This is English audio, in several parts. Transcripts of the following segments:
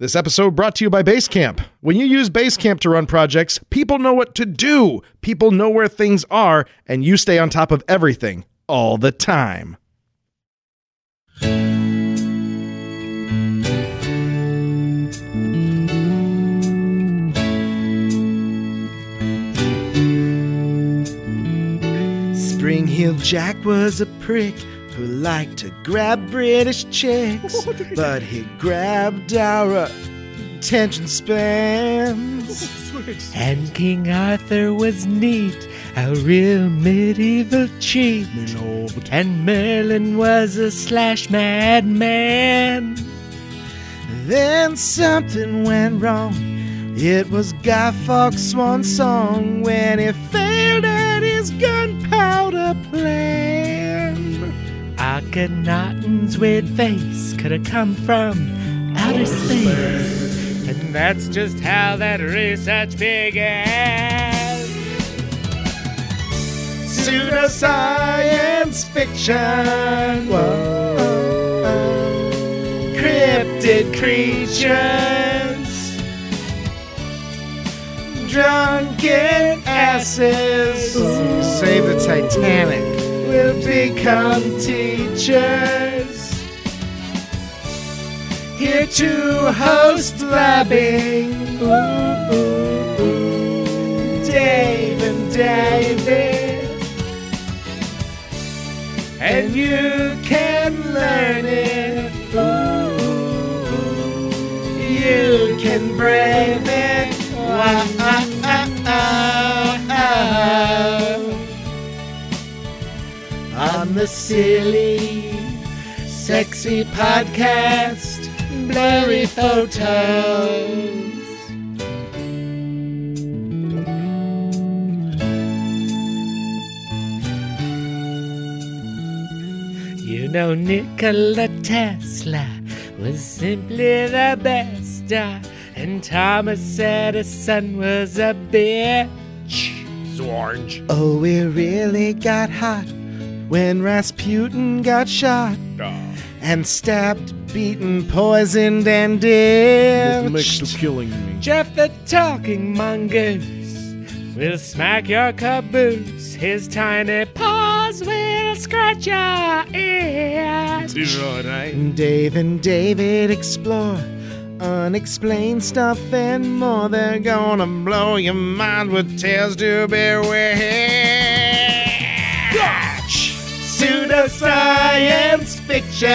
This episode brought to you by Basecamp. When you use Basecamp to run projects, people know what to do, people know where things are, and you stay on top of everything all the time. Spring Heel Jack was a prick who liked to grab British chicks, but he grabbed our attention spans. And King Arthur was neat, a real medieval cheat. And Merlin was a slash madman. Then something went wrong. It was Guy Fawkes' swan song when he failed at his gunpowder plan. Akhenaten's weird face could have come from outer space. And that's just how that research began. Pseudoscience fiction. Cryptid creatures. Drunken asses. Save the Titanic. Will become teachers. Here to host blabbing. Ooh, ooh, ooh. Dave and David. And you can learn it. Ooh, you can brave it. Wow. On the silly, sexy podcast, blurry photos. You know, Nikola Tesla was simply the best. uh, And Thomas Edison was a bitch. Orange. Oh, we really got hot when Rasputin got shot and stabbed, beaten, poisoned, and ditched. killing me? Jeff the Talking Mongoose will smack your caboose. His tiny paws will scratch your ears. Dave and David explore unexplained stuff and more. They're gonna blow your mind with tales to beware. Pseudoscience fiction.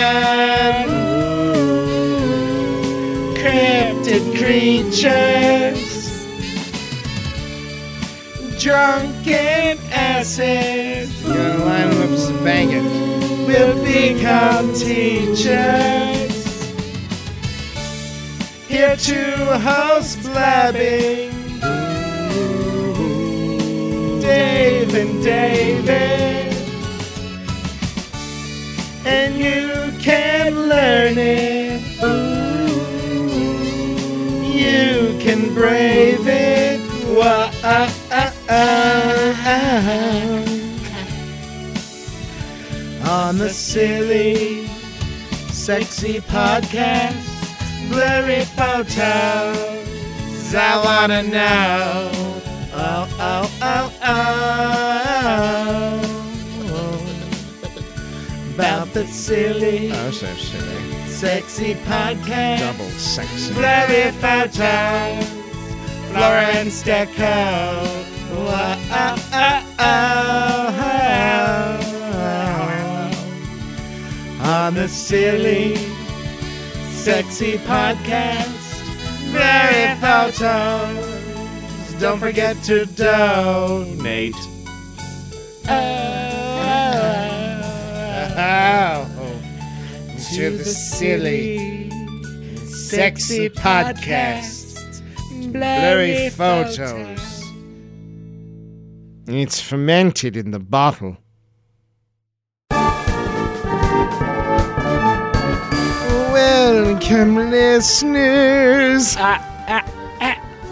Cryptid creatures. Drunken asses. Gonna line them up to bang it. Will become teachers. Here to host blabbing. Dave and David. And you can learn it. You can brave it. On the silly, sexy podcast, blurry photos. I wanna know. Oh, oh, oh, oh. About the silly, Oh, so silly. sexy podcast. Double sexy. Blurry photos. Florence Deco. On the silly, sexy podcast. Blurry photos. Don't forget to donate. Uh, Oh, to the silly, sexy podcast. Blurry photos. It's fermented in the bottle. Welcome, listeners. Ah, ah,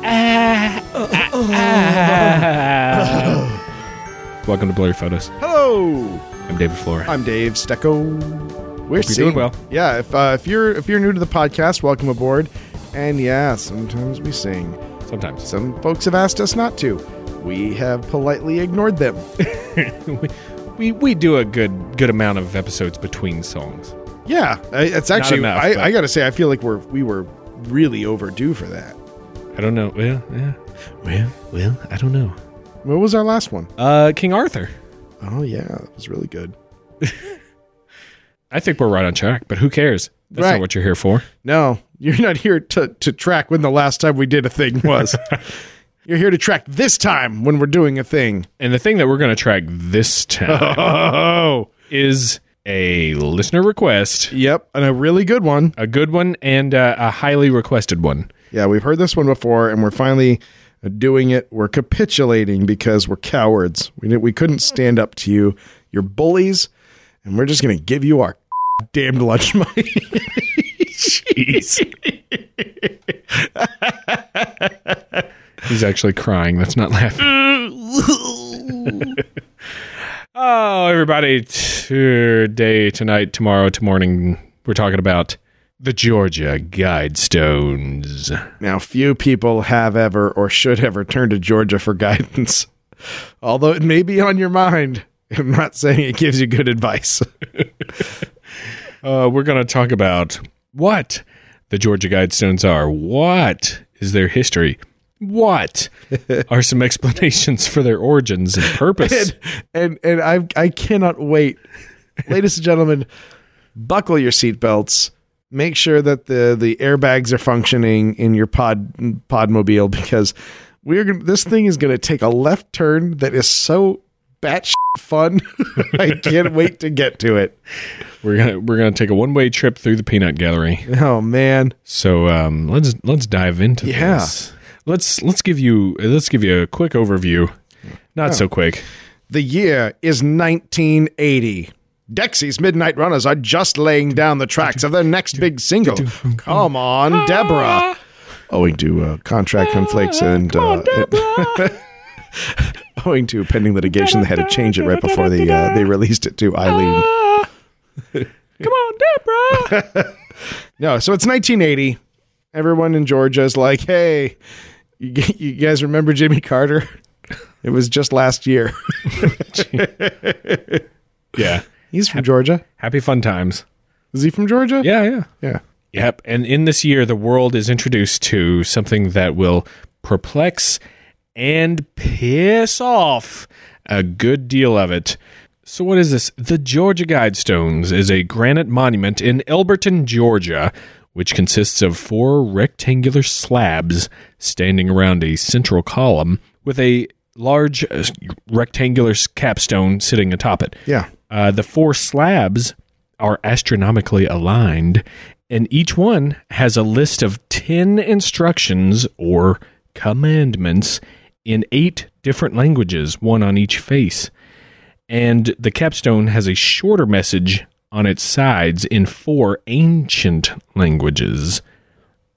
ah, Welcome to Blurry Photos. Hello, I'm David Flora. I'm Dave Stecco. We're doing well. Yeah, if uh, if you're if you're new to the podcast, welcome aboard. And yeah, sometimes we sing. Sometimes. Some folks have asked us not to. We have politely ignored them. we, we we do a good good amount of episodes between songs. Yeah, I- it's actually. enough, I, I got to say, I feel like we're we were really overdue for that. I don't know. Well, yeah. Well, well, I don't know. What was our last one? Uh, King Arthur. Oh yeah, that was really good. I think we're right on track, but who cares? That's Right. not what you're here for. No, you're not here to to track when the last time we did a thing was. you're here to track this time when we're doing a thing. And the thing that we're going to track this time Oh, is a listener request, yep, and a really good one. a good one, and uh, a highly requested one. Yeah, we've heard this one before, and we're finally doing it. We're capitulating because we're cowards. We we couldn't stand up to you. You're bullies, and we're just gonna give you our damned lunch money. Jeez. He's actually crying. That's not laughing. oh, everybody. Today, tonight, tomorrow, to morning, we're talking about the Georgia Guidestones. now, few people have ever or should ever turn to Georgia for guidance, although it may be on your mind. I'm not saying it gives you good advice. Uh, we're going to talk about what the Georgia Guidestones are. What is their history? What are some explanations for their origins and purpose? and and I I cannot wait, ladies and gentlemen, buckle your seatbelts. Make sure that the the airbags are functioning in your pod podmobile because we're gonna, this thing is going to take a left turn that is so batshit fun. I can't wait to get to it. We're gonna we're gonna take a one way trip through the peanut gallery. Oh man, So um, let's let's dive into Yeah. this. Let's let's give you let's give you a quick overview. Not so quick. the year is 1980. Dexy's Midnight Runners are just laying down the tracks of their next big single. Come on, Deborah. Owing to uh, contract conflicts and uh, owing to pending litigation, they had to change it right before they uh, they released it to Eileen. Come on, Deborah. No, so it's 1980. Everyone in Georgia is like, "Hey, you, you guys remember Jimmy Carter? It was just last year. yeah. He's from Georgia. Happy fun times. Is he from Georgia? Yeah, yeah. Yeah. Yep. And in this year, the world is introduced to something that will perplex and piss off a good deal of it. So, what is this? The Georgia Guidestones is a granite monument in Elberton, Georgia, which consists of four rectangular slabs standing around a central column with a large uh, rectangular capstone sitting atop it. Yeah. Uh, the four slabs are astronomically aligned, and each one has a list of 10 instructions or commandments in eight different languages, one on each face. And the capstone has a shorter message on its sides in four ancient languages.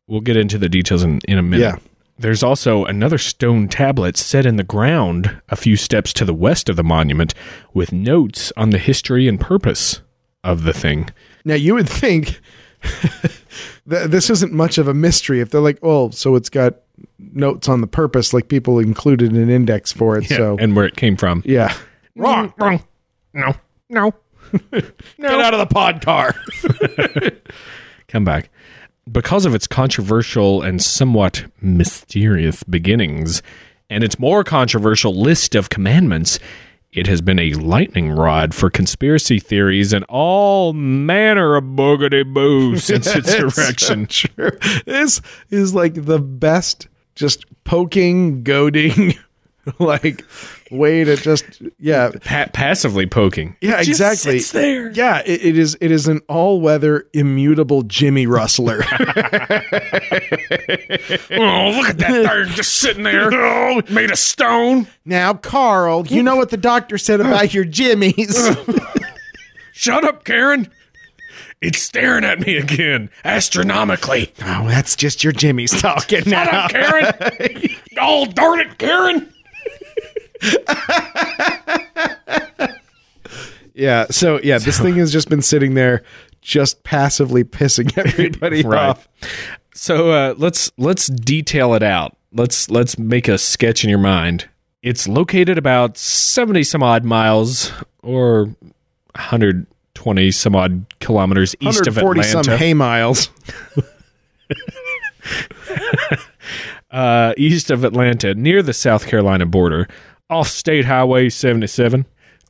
We'll get into the details in, in a minute. Yeah. There's also another stone tablet set in the ground a few steps to the west of the monument with notes on the history and purpose of the thing. Now you would think that this isn't much of a mystery if they're like, oh, so it's got notes on the purpose, like people included an index for it. So and where it came from. yeah, Wrong, wrong. No, no. get out of the pod car. Come back. Because of its controversial and somewhat mysterious beginnings and its more controversial list of commandments, it has been a lightning rod for conspiracy theories and all manner of boogity boo since its so erection. true. This is like the best, just poking, goading, like way to just yeah, Pa- passively poking. yeah, Just exactly. sits there. Yeah, it, it is. It is an all-weather, immutable Jimmy Rustler. Oh, look at that thing just sitting there, made of stone. now, Carl, you know what the doctor said about your Jimmies. Shut up, Karen. It's staring at me again, astronomically. oh, that's just your Jimmy's talking Shut now. up, Karen. oh, darn it, Karen. Yeah. So yeah, this thing has just been sitting there, just passively pissing everybody Right. off. So uh, let's let's detail it out. Let's let's make a sketch in your mind. It's located about seventy some odd miles or 120 some odd kilometers east of 140 Atlanta. some hay miles. uh, east of Atlanta, near the South Carolina border, off State Highway 77.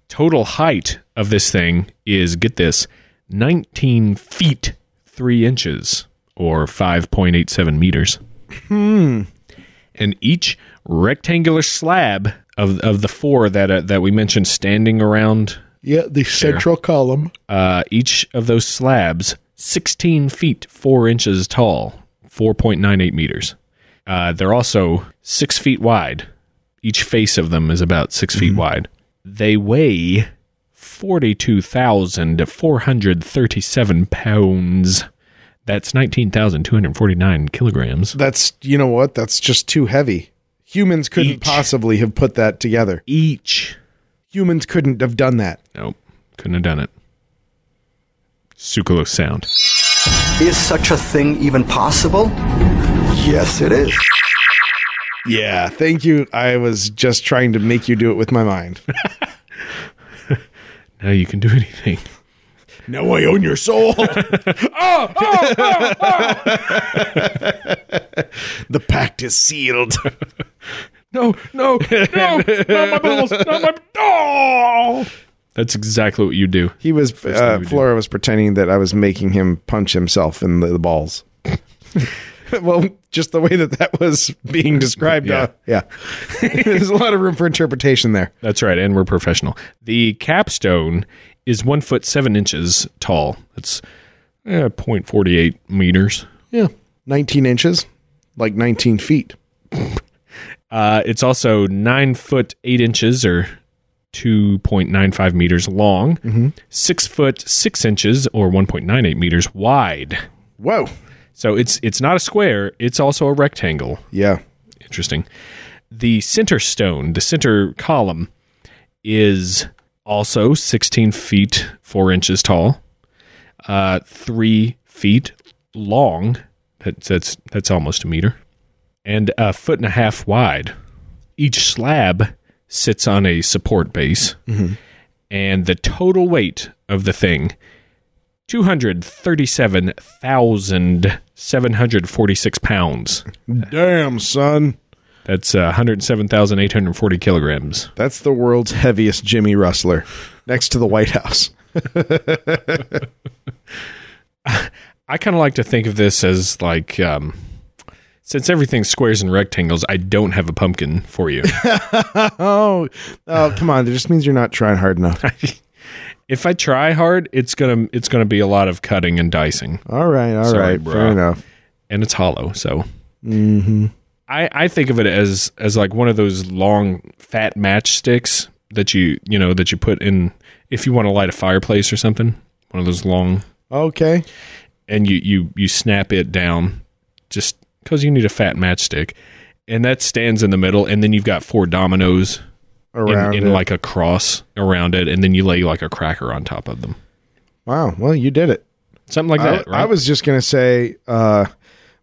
Total height of this thing is, get this, 19 feet 3 inches, or 5.87 meters. Hmm. And each rectangular slab of, of the four that, uh, that we mentioned standing around, Yeah, the central column. uh, each of those slabs, 16 feet 4 inches tall, 4.98 meters. Uh, they're also six feet wide. Each face of them is about 6 feet mm-hmm. wide. They weigh 42,437 pounds. That's 19,249 kilograms. That's you know what? That's just too heavy. Humans couldn't Each. possibly have put that together. Each. Humans couldn't have done that. Nope. Couldn't have done it. Sucralose sound. Is such a thing even possible? Yes, it is. Yeah, thank you. I was just trying to make you do it with my mind. Now you can do anything. now I own your soul. oh, oh, oh, the pact is sealed. No, no, no, not my balls, not my. Oh! That's exactly what you do. He was uh, we do. Flora was pretending that I was making him punch himself in the, the balls. well, just the way that that was being described. Yeah. Uh, yeah. There's a lot of room for interpretation there. That's right, and we're professional. The capstone is one foot seven inches tall. That's eh, 0.48 meters. Yeah. 19 inches, like 19 feet. Uh, it's also nine foot eight inches or 2.95 meters long, six foot six inches or 1.98 meters wide. Whoa. So it's it's not a square; it's also a rectangle. Yeah. Interesting. The center stone, the center column, is also 16 feet 4 inches tall, uh, 3 feet long. That's, that's, that's almost a meter. And a foot and a half wide. Each slab sits on a support base. And the total weight of the thing 237,746 pounds. Damn, son. That's uh, 107,840 kilograms. That's the world's heaviest Jimmy Rustler next to the White House. I kind of like to think of this as like, um, since everything's squares and rectangles, I don't have a pumpkin for you. Oh, oh, come on. That just means you're not trying hard enough. if I try hard, it's gonna it's gonna be a lot of cutting and dicing, All right. all Sorry, right, Fair enough. and it's hollow. So, mm-hmm. I I think of it as as like one of those long fat matchsticks that you you know that you put in if you want to light a fireplace or something. One of those long, Okay. and you you you snap it down just because you need a fat matchstick, and that stands in the middle, and then you've got four dominoes in, Around in it. like a cross around it, and then you lay like a cracker on top of them, wow. Well, you did it. something like I, that. right? I was just going to say, uh,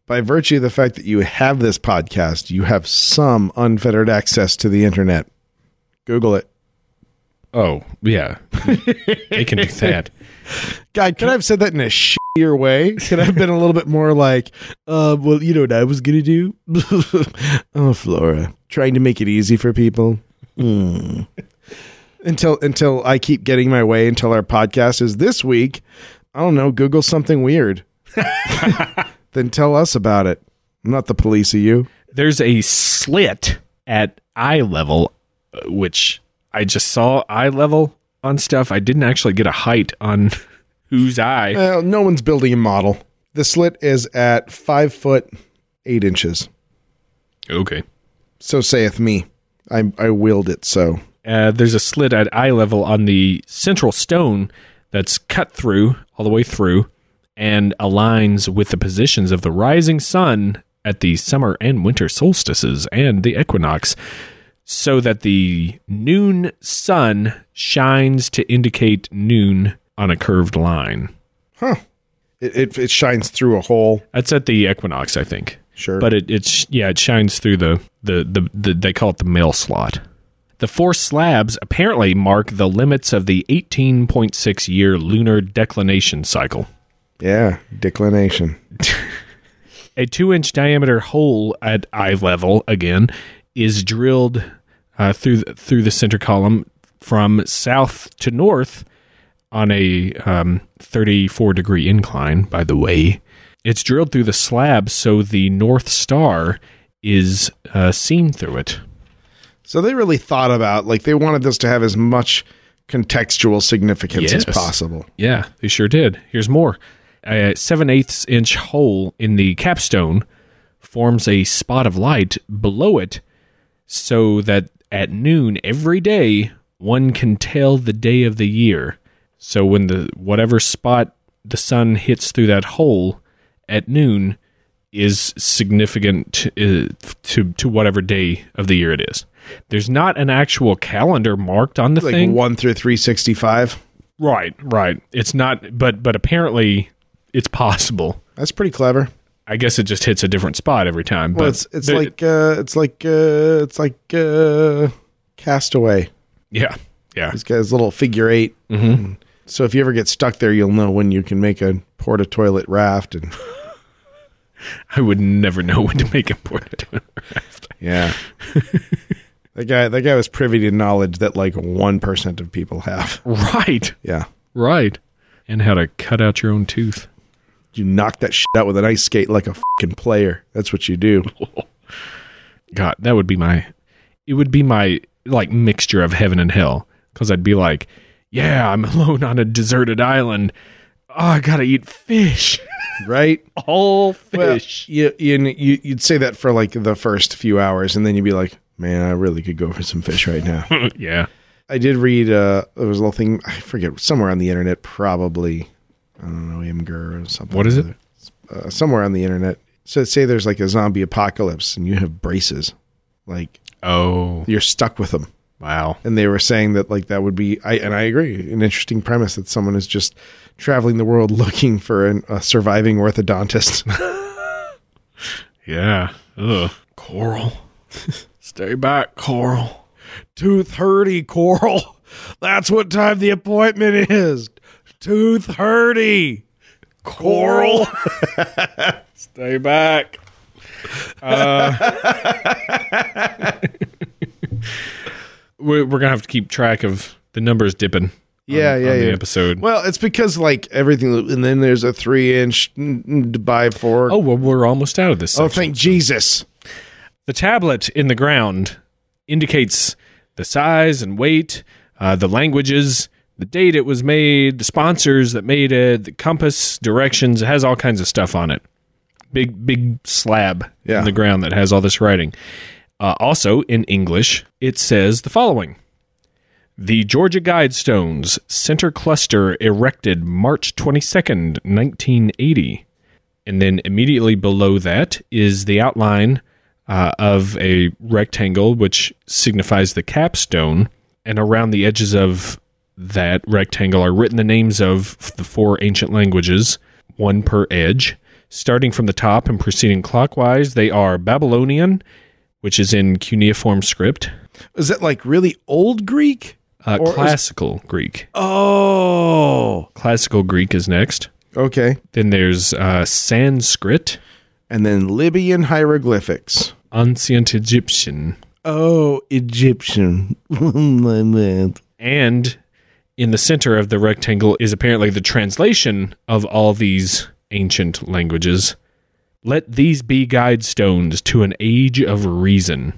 by virtue of the fact that you have this podcast, you have some unfettered access to the internet. Google it. Oh yeah, they can do that. God, could I have said that in a shittier way? Could I have been a little bit more like, uh, well, you know what I was going to do? oh, Flora, trying to make it easy for people. Hmm. Until until I keep getting my way until our podcast is this week. I don't know. Google something weird. then tell us about it. I'm not the police of you. There's a slit at eye level, uh, which I just saw eye level on stuff. I didn't actually get a height on whose eye. Well, no one's building a model. The slit is at five foot eight inches. Okay. So saith me. I I willed it so. Uh, there's a slit at eye level on the central stone that's cut through all the way through and aligns with the positions of the rising sun at the summer and winter solstices and the equinox so that the noon sun shines to indicate noon on a curved line. It, it it shines through a hole. That's at the equinox, I think. Sure. But it, it's yeah, it shines through the, the, the, the they call it the mail slot. The four slabs apparently mark the limits of the 18.6 year lunar declination cycle. yeah, declination. A two inch diameter hole at eye level again is drilled uh, through the, through the center column from south to north on a um, 34 degree incline. By the way, it's drilled through the slab so the North Star is uh, seen through it. So they really thought about like they wanted this to have as much contextual significance as possible. Yeah, they sure did. Here's more. A seven eighths inch hole in the capstone forms a spot of light below it so that at noon every day one can tell the day of the year. So when the whatever spot the sun hits through that hole at noon is significant uh, to to whatever day of the year it is. There's not an actual calendar marked on the thing. Like thing. one through three sixty five. Right, right. It's not, but but apparently it's possible. That's pretty clever. I guess it just hits a different spot every time. Well, but it's it's the- like uh, it's like uh, it's like uh, Castaway. yeah, yeah, He's got his little figure 8 Mm-hmm. So if you ever get stuck there, you'll know when you can make a porta toilet raft. And I would never know when to make a port. yeah, that guy that guy was privy to knowledge that like one percent of people have. right, Yeah, right, and how to cut out your own tooth. you knock that shit out with an ice skate like a fucking player. That's what you do. God, that would be my. It would be my like mixture of heaven and hell because I'd be like, yeah, I'm alone on a deserted island. Oh, I gotta eat fish, right? all fish. you, you you you'd say that for like the first few hours, and then you'd be like, "Man, I really could go for some fish right now." yeah, I did read uh, there was a little thing I forget somewhere on the internet, probably I don't know Imgur or something. What is it? Uh, somewhere on the internet. So say there's like a zombie apocalypse, and you have braces, like oh you're stuck with them. wow, And they were saying that like that would be, I and I agree, an interesting premise that someone is just traveling the world looking for an, a surviving orthodontist. Yeah. Ugh. Coral. Stay back, Coral. Two thirty, Coral. That's what time the appointment is. Two thirty, Coral. Stay back. Uh, we're, we're gonna have to keep track of the numbers dipping. Yeah, on, yeah, on yeah. Episode. Well, it's because like everything, and then there's a three inch by four. oh well, we're almost out of this. oh, section. thank Jesus. The tablet in the ground indicates the size and weight, uh, the languages, the date it was made, the sponsors that made it, the compass, directions. It has all kinds of stuff on it. Big, big slab Yeah. in the ground that has all this writing. Uh, also, in English, it says the following The Georgia Guidestones Center Cluster erected March 22nd, 1980. And then immediately below that is the outline uh, of a rectangle, which signifies the capstone. And around the edges of that rectangle are written the names of the four ancient languages, one per edge. Starting from the top and proceeding clockwise, they are Babylonian, which is in cuneiform script, Is that like really old Greek? Uh, Or is- classical Greek. Oh, Classical Greek is next. okay. Then there's uh, Sanskrit, And then Libyan hieroglyphics. Ancient Egyptian, Oh, Egyptian. My man. and in the center of the rectangle is apparently the translation of all these ancient languages. Let these be guide stones to an age of reason.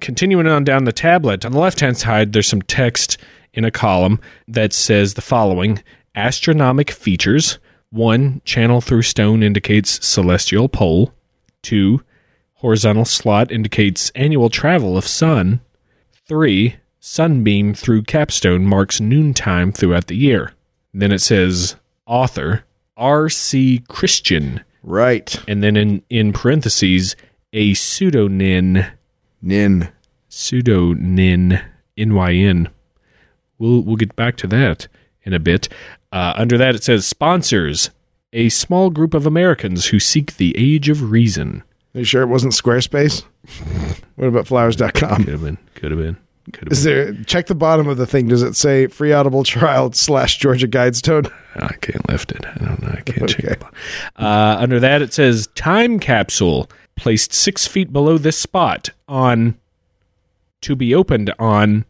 Continuing on down the tablet, on the left hand side, there's some text in a column that says the following Astronomic features. One, channel through stone indicates celestial pole. Two, horizontal slot indicates annual travel of sun. Three, sunbeam through capstone marks noontime throughout the year. Then it says author R.C. Christian, Right. and then in, in parentheses, a pseudonym Nin. pseudonym nyn we'll we'll get back to that in a bit Uh, under that, it says sponsors a small group of Americans who seek the age of reason. Are you sure it wasn't Squarespace? what about flowers.com? Could have been. Could have been. Could have Is been. there check the bottom of the thing? Does it say free audible trial slash Georgia Guidestone? I can't lift it. I don't know. I can't Okay. check. Uh, under that, it says time capsule placed six feet below this spot on to be opened on.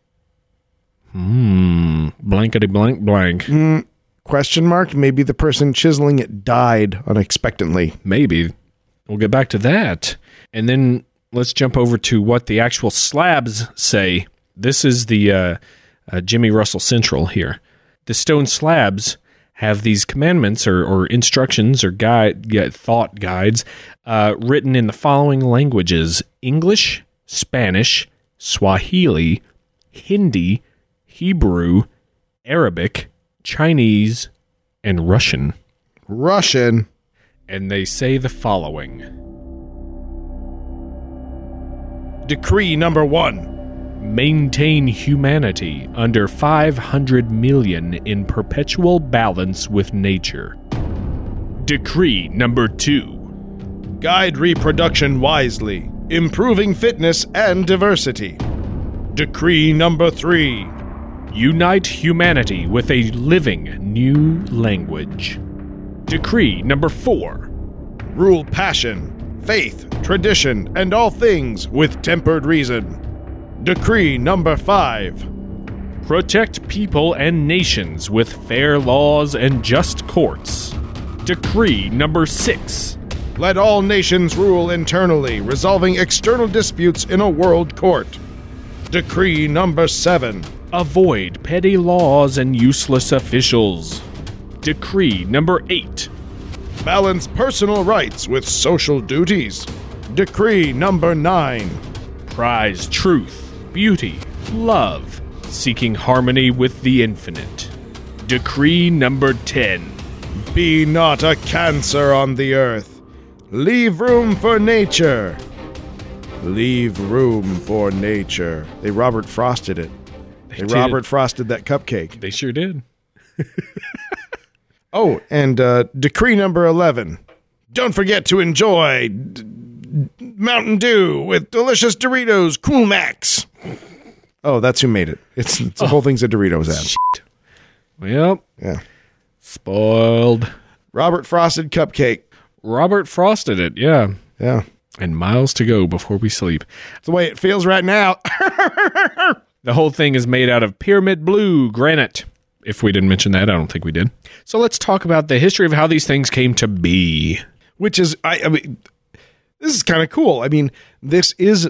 Hmm. Blankety blank blank. Question mark. Maybe the person chiseling it died unexpectedly. Maybe. We'll get back to that. And then let's jump over to what the actual slabs say. This is the uh, uh, Jimmy Russell Central here. The stone slabs have these commandments or, or instructions or guide, yeah, thought guides uh, written in the following languages English, Spanish, Swahili, Hindi, Hebrew, Arabic, Chinese, and Russian Russian. and they say the following Decree number one. Maintain humanity under 500 million in perpetual balance with nature. Decree number two Guide reproduction wisely, improving fitness and diversity. Decree number three. Unite humanity with a living new language. Decree number four Rule passion, faith, tradition, and all things with tempered reason. Decree number five. Protect people and nations with fair laws and just courts. Decree number six Let all nations rule internally, resolving external disputes in a world court. Decree number seven. Avoid petty laws and useless officials. Decree number eight. Balance personal rights with social duties. Decree number nine. Prize truth, beauty, love, seeking harmony with the infinite. Decree number 10. Be not a cancer on the earth. Leave room for nature. Leave room for nature. They Robert Frosted it. They, did. Robert Frosted that cupcake. They sure did. Oh, and uh, decree number 11. Don't forget to enjoy d- Mountain Dew with delicious Doritos Cool Max. Oh, that's who made it. It's, it's the oh. whole thing's a Doritos ad. Well, Yeah. spoiled. Robert Frosted cupcake. Robert frosted it, yeah. Yeah. And miles to go before we sleep. It's the way it feels right now. The whole thing is made out of pyramid blue granite. If we didn't mention that, I don't think we did. So let's talk about the history of how these things came to be. which is I, I mean this is kind of cool. I mean, this is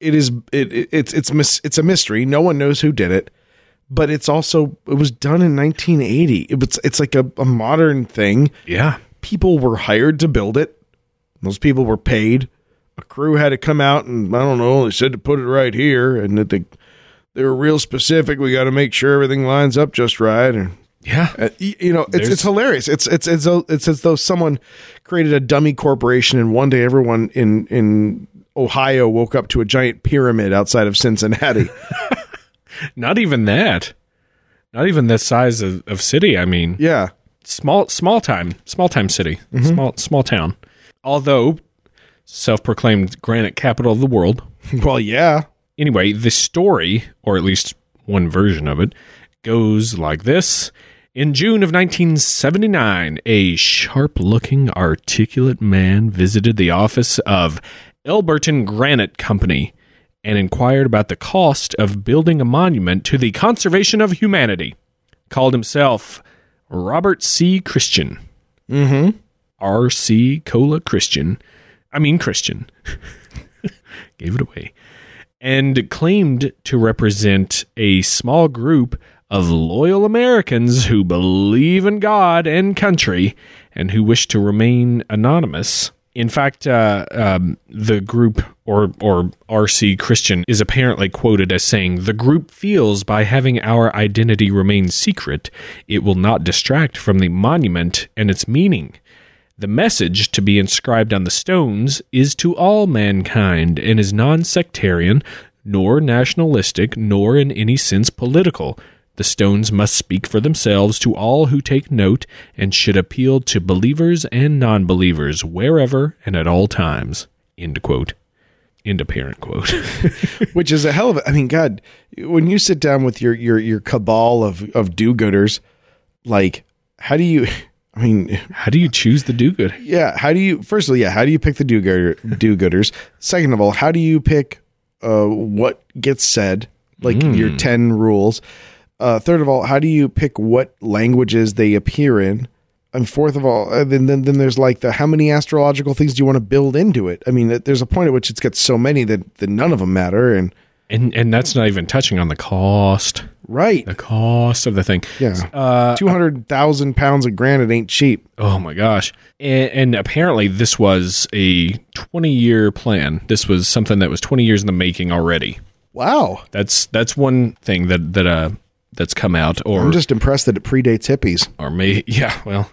it is it, it it's it's mis- it's a mystery. No one knows who did it, but it's also it was done in 1980. It was it's like a, a modern thing. Yeah. People were hired to build it. Those people were paid. A crew had to come out and I don't know. They said to put it right here, and that they they were real specific. We got to make sure everything lines up just right, and Yeah. uh, you know, it's it's hilarious. It's it's it's though- it's as though someone created a dummy corporation, and one day everyone in in Ohio woke up to a giant pyramid outside of Cincinnati. Not even that. Not even the size of, of city. I mean, yeah, small small time small time city Mm-hmm. small small town although self-proclaimed granite capital of the world well, yeah. anyway the story or at least one version of it goes like this in June of 1979, a sharp looking, articulate man visited the office of Elberton Granite Company and inquired about the cost of building a monument to the conservation of humanity. Called himself Robert C. Christian. Mm-hmm. R.C. Cola Christian. I mean, Christian. Gave it away. And claimed to represent a small group of loyal Americans who believe in God and country and who wish to remain anonymous. In fact, uh, um, the group or or RC Christian is apparently quoted as saying, "The group feels by having our identity remain secret, it will not distract from the monument and its meaning." The message to be inscribed on the stones is to all mankind and is non sectarian, nor nationalistic, nor in any sense political. The stones must speak for themselves to all who take note and should appeal to believers and non believers wherever and at all times. End quote. End of parent quote. which is a hell of a. I mean, God, when you sit down with your your your cabal of of do-gooders, like how do you? I mean, How do you choose the do good? yeah, how do you? First of all, yeah, how do you pick the do-gooder do-gooders? Second of all, how do you pick uh, what gets said, like your ten rules? Uh, third of all, how do you pick what languages they appear in? And fourth of all, uh, then, then then there's like the how many astrological things do you want to build into it? I mean, there's a point at which it's got so many that, that none of them matter. And And and that's not even touching on the cost. right, The cost of the thing. yeah, Uh, two hundred thousand pounds of granite ain't cheap. Oh my gosh. And, and apparently, this was a 20 year plan. This was something that was 20 years in the making already. Wow, That's that's one thing that that uh that's come out or I'm just impressed that it predates hippies. or may yeah, well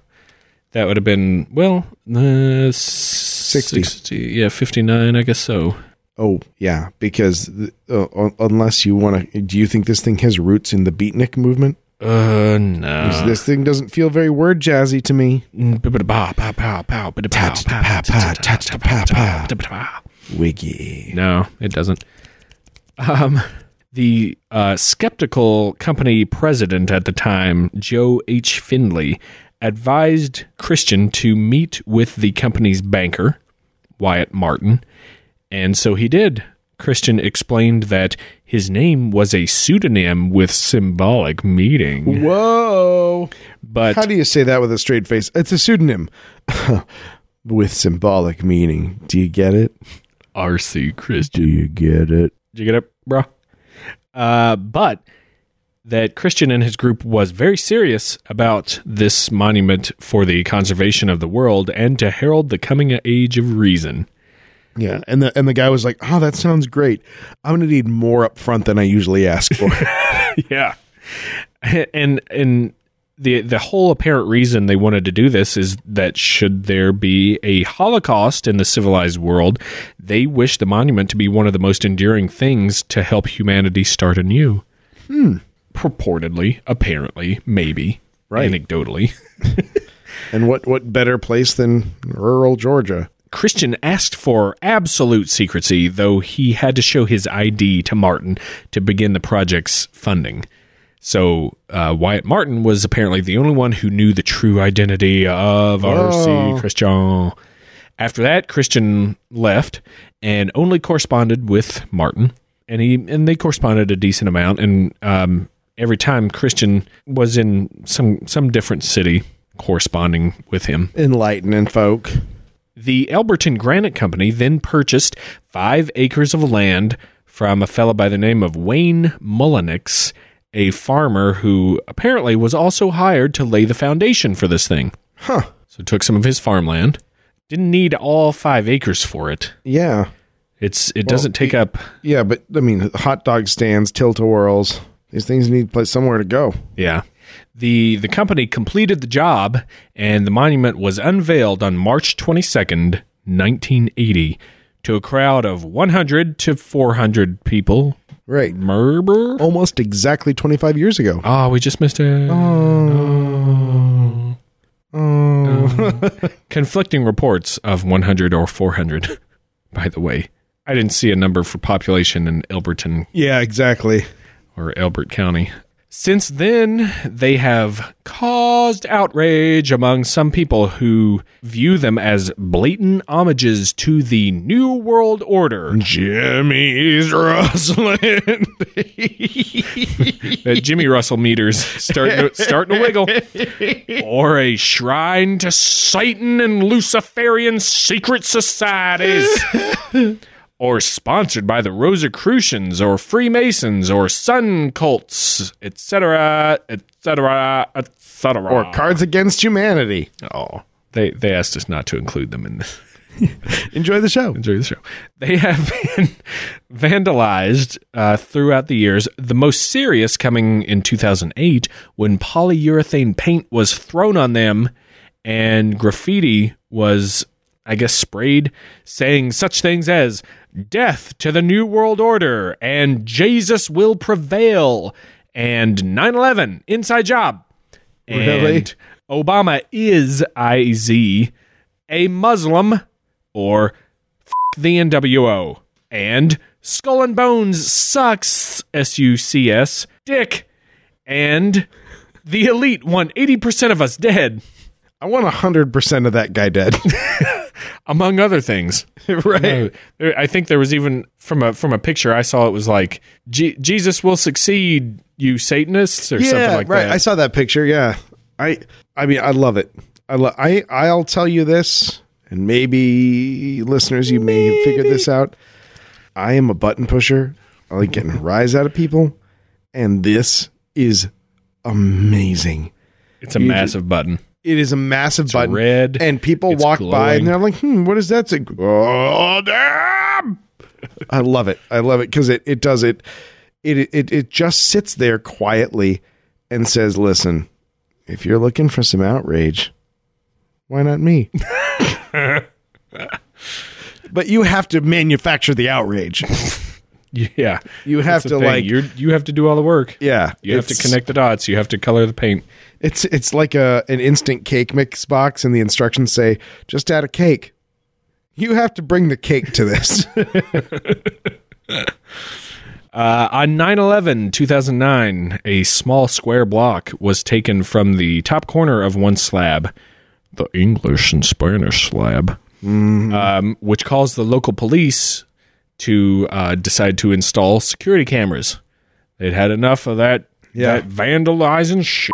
that would have been well uh 60. 60 yeah, 59 I guess so. Oh yeah, because uh, unless you want to, do you think this thing has roots in the beatnik movement? Uh no. this thing doesn't feel very word jazzy to me. Wiggy, No, it doesn't. Um, the uh, skeptical company president at the time, Joe H. Fendley, advised Christian to meet with the company's banker, Wyatt Martin, and so he did. Christian explained that his name was a pseudonym with symbolic meaning, whoa! but How do you say that with a straight face? It's a pseudonym with symbolic meaning. Do you get it? R.C. Christian. Do you get it? Did you get it, bro? Uh, but that Christian and his group was very serious about this monument for the conservation of the world and to herald the coming age of reason. Yeah, and the and the guy was like, "Oh, that sounds great. I'm going to need more up front than I usually ask for." yeah, and and the the whole apparent reason they wanted to do this is that should there be a Holocaust in the civilized world, they wish the monument to be one of the most enduring things to help humanity start anew. Hmm. Purportedly, apparently, maybe, Right. anecdotally. and what what better place than rural Georgia? Christian asked for absolute secrecy, though he had to show his ID to Martin to begin the project's funding. So uh, Wyatt Martin was apparently the only one who knew the true identity of R.C. Christian. After that, Christian left and only corresponded with Martin, and he and they corresponded a decent amount. And um, every time Christian was in some some different city, corresponding with him. Enlightening folk. The Elberton Granite Company then purchased five acres of land from a fellow by the name of Wayne Mullenix, a farmer who apparently was also hired to lay the foundation for this thing. Huh. So took some of his farmland. Didn't need all five acres for it. Yeah. It's it doesn't take up Yeah, but I mean, hot dog stands, tilt-a-whirls. These things need place somewhere to go. Yeah. The the company completed the job and the monument was unveiled on March 22nd, 1980 to a crowd of 100 to 400 people. Right. Merber? Almost exactly 25 years ago. Oh, we just missed it. Oh. oh. oh. Um, conflicting reports of 100 or 400, by the way. I didn't see a number for population in Elberton Yeah, exactly. or Elbert County. Since then, they have caused outrage among some people who view them as blatant homages to the New World Order. Jimmy's rustling. That Jimmy Russell meters starting to, starting to wiggle. Or a shrine to Satan and Luciferian secret societies. Or sponsored by the Rosicrucians or Freemasons or Sun cults, etc., etc., etc. or Cards Against Humanity. Oh, they they asked us not to include them in this. Enjoy the show. Enjoy the show. They have been vandalized uh, throughout the years. The most serious coming in 2008 when polyurethane paint was thrown on them and graffiti was, I guess, sprayed saying such things as "Death to the New World Order" and "Jesus will prevail." and 9/11 inside job. And Really? Obama is IZ a Muslim or f- the NWO and Skull and Bones sucks S U C S dick and the elite want 80% of us dead I want hundred percent of that guy dead. among other things. right. I think there was even from a from a picture I saw it was like Je- Jesus will succeed, you Satanists, or something like right. that. I saw that picture. Yeah, I. I mean, I love it. I. Lo- I. I'll tell you this, and maybe listeners, you may have figured this out. I am a button pusher. I like getting a rise out of people, and this is amazing. it's a massive button. It is a massive button, red, and people it's walk by and they're like, "Hmm, what does that say?" Oh, damn! I love it. I love it because it it does it. It it it just sits there quietly and says, "Listen, if you're looking for some outrage, why not me?" but you have to manufacture the outrage. Yeah, You have to like, you you have to do all the work. yeah, You have to connect the dots. You have to color the paint. It's it's like a an instant cake mix box, and the instructions say just add a cake. You have to bring the cake to this. Uh, on 9-11, 2009, a small square block was taken from the top corner of one slab, the English and Spanish slab, um, which caused the local police to uh, decide to install security cameras. They'd had enough of that, Yeah. that vandalizing shit.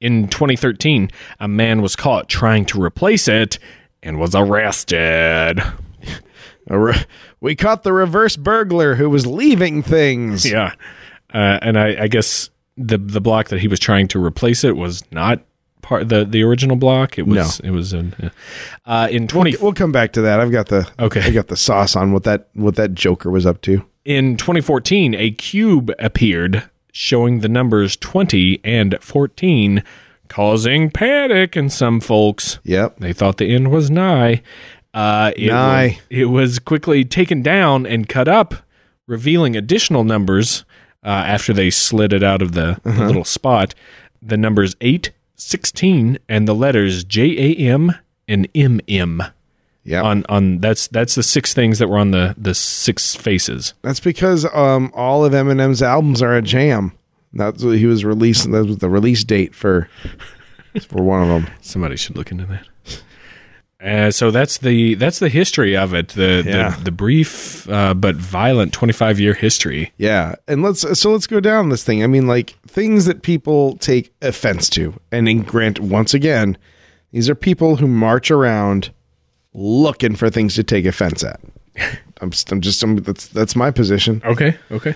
In 2013, a man was caught trying to replace it and was arrested. We caught the reverse burglar who was leaving things. Yeah, uh, and I, I guess the the block that he was trying to replace it was not part the the original block. It was it was in uh, in twenty We'll come back to that. I've got the Okay. I got the sauce on what that what that Joker was up to. in 2014 a cube appeared showing the numbers 20 and 14 causing panic in some folks. Yep. They thought the end was nigh. Uh, it Nigh. Was, it was quickly taken down and cut up, revealing additional numbers uh, after they slid it out of the, the Uh-huh. little spot. The numbers 8, 16, and the letters J A M and M M. Yep. On on that's that's the six things that were on the the six faces. That's because um all of Eminem's albums are a jam. That's what he was releasing. That was the release date for for one of them. Somebody should look into that. Uh, so that's the that's the history of it. The Yeah. the, the brief uh, but violent twenty five year history. Yeah, and let's so let's go down this thing. I mean, like things that people take offense to, and in grant once again, these are people who march around looking for things to take offense at. I'm just, I'm just I'm, that's that's my position. Okay. Okay.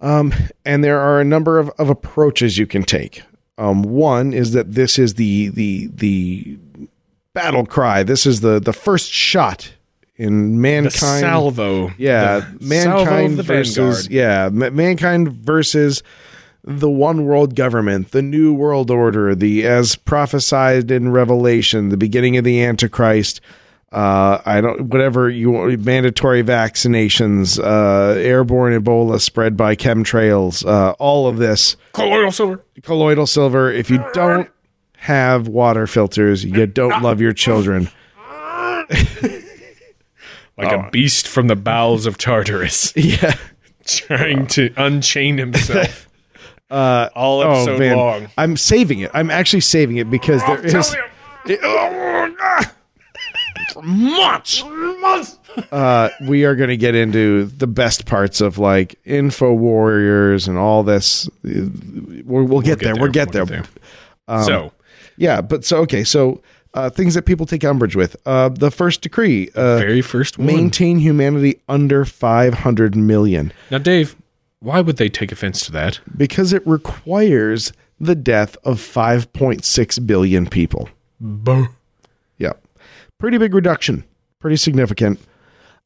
Um, and there are a number of, of approaches you can take. Um, one is that this is the the the battle cry. This is the the first shot in The mankind. salvo. yeah, The salvo mankind the versus vanguard. yeah, ma- mankind versus the one world government, the new world order, the as prophesied in Revelation, the beginning of the Antichrist. Uh, I don't whatever you want, mandatory vaccinations, uh, airborne Ebola spread by chemtrails, uh, all of this Colloidal silver. colloidal silver. If you don't have water filters, you don't love your children. Like a beast from the bowels of Tartarus, Yeah. trying to unchain himself. Uh, All Oh episode man, long. I'm saving it. I'm actually saving it because there is. It- oh, ah! For months, uh, we are going to get into the best parts of like info warriors and all this. We'll, we'll, get, there. We'll get there. so Yeah, but so okay, so uh, things that people take umbrage with. Uh, the first decree: uh, very first one. maintain humanity under 500 million now, Dave, why would they take offense to that? because it requires the death of 5.6 billion people. Yeah. Pretty big reduction. Pretty significant.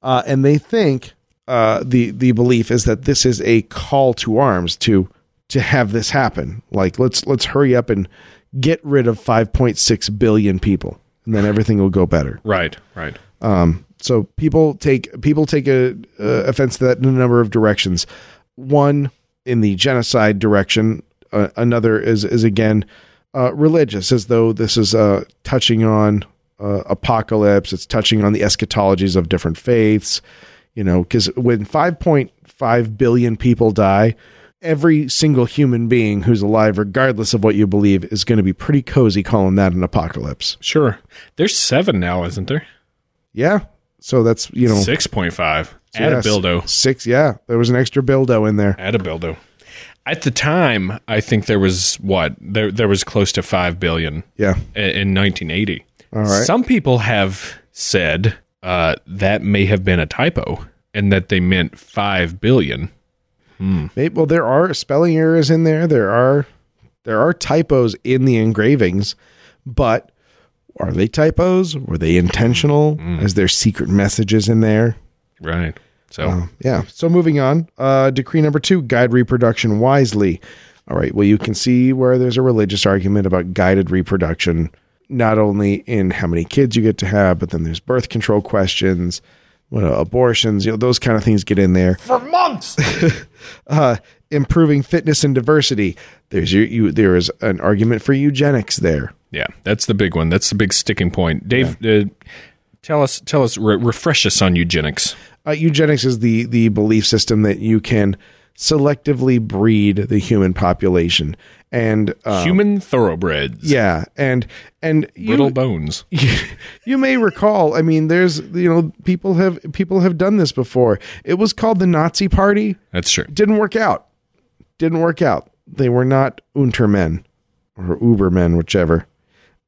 Uh, and they think uh, the the belief is that this is a call to arms to to have this happen. Like let's let's hurry up and get rid of 5.6 billion people, and then everything will go better. Right. Right. Um, so people take people take a, uh, offense to that in a number of directions. One, in the genocide direction. Uh, another is is again uh, religious, as though this is uh, touching on uh, apocalypse. It's touching on the eschatologies of different faiths. You know, because when 5.5 billion people die, every single human being who's alive, regardless of what you believe, is going to be pretty cozy calling that an apocalypse. Sure. There's seven now, isn't there? Yeah. So that's you know Six point five. Add a bildo. six. Yeah, there was an extra bildo in there. Add a bildo. At the time, I think there was what there there was close to five billion Yeah. in 1980. All right. Some people have said uh, that may have been a typo and that they meant five billion. Maybe, well, there are spelling errors in there. There are there are typos in the engravings, but are they typos? Were they intentional? Is there secret messages in there? Right. So Um, yeah. So moving on. Uh, decree number two: guide reproduction wisely. All right. Well, you can see where there's a religious argument about guided reproduction, not only in how many kids you get to have, but then there's birth control questions, what uh, abortions, you know, those kind of things get in there. For months. uh, improving fitness and diversity. There's you, you. There is an argument for eugenics there. yeah, that's the big one. That's the big sticking point. Dave, uh, tell us, tell us, re- refresh us on eugenics. Uh, eugenics is the the belief system that you can selectively breed the human population, and uh, Human thoroughbreds. yeah, and and you, Brittle bones. you may recall. I mean, there's you know people have people have done this before. It was called the Nazi Party. That's true. Didn't work out. Didn't work out. They were not Untermen or Ubermen, whichever.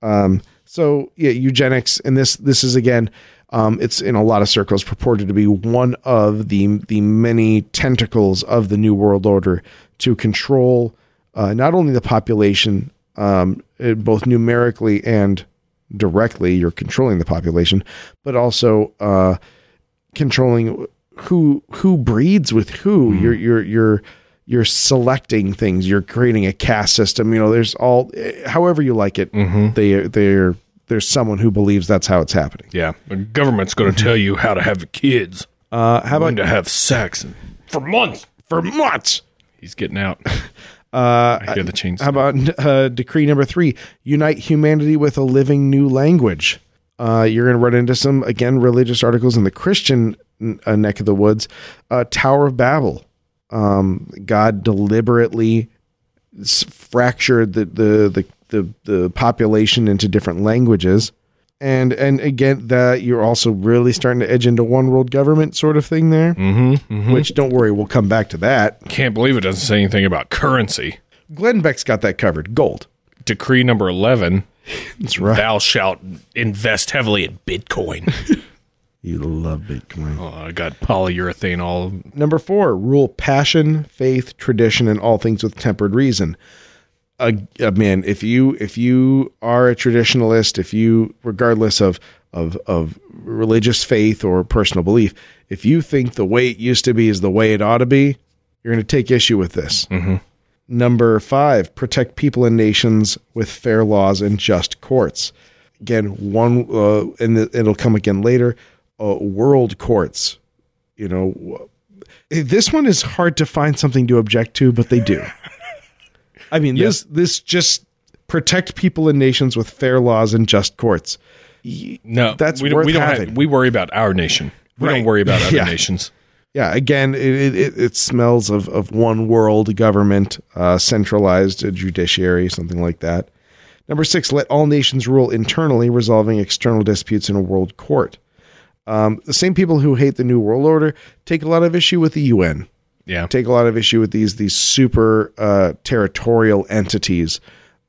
Um, so yeah, eugenics, and this this is again, um, it's in a lot of circles purported to be one of the the many tentacles of the New World Order to control uh, not only the population, um, uh, both numerically and directly, you're controlling the population, but also uh, controlling who who breeds with who. You're you're you're you're selecting things. You're creating a caste system. You know, there's all eh, however you like it. They they're there's someone who believes that's how it's happening. Yeah, the government's going to tell you how to have kids, Uh, how about to have sex, and for months. for months? He's getting out. Uh, I hear the chains. How about uh, decree number three? Unite humanity with a living new language. Uh, you're going to run into some again religious articles in the Christian uh, neck of the woods. Uh, Tower of Babel. Um, God deliberately s- fractured the, the the the the population into different languages, and and again that you're also really starting to edge into one world government sort of thing there. Mm-hmm, Which don't worry, we'll come back to that. Can't believe it doesn't say anything about currency. Glenn Beck's got that covered. Gold. Decree number 11 That's right. Thou shalt invest heavily in Bitcoin. You love Bitcoin. oh, I got polyurethane all. Number four, rule passion, faith, tradition, and all things with tempered reason. Uh, uh, man, if you if you are a traditionalist, if you, regardless of of of religious faith or personal belief, if you think the way it used to be is the way it ought to be, you're going to take issue with this. Number five, protect people and nations with fair laws and just courts. Again, one, uh, and it- it'll come again later. Uh, world courts. You know, this one is hard to find something to object to, but they do. I mean, this this just protect people and nations with fair laws and just courts. No, That's we, don't- worth we don't having. Have, we worry about our nation. We Right. don't worry about other Yeah. nations. Yeah, again, it it, it, it smells of, of one world government, uh, centralized judiciary, something like that. Number six, let all nations rule internally, resolving external disputes in a world court. Um, the same people who hate the New World Order take a lot of issue with the UN. Yeah. take a lot of issue with these these super uh, territorial entities,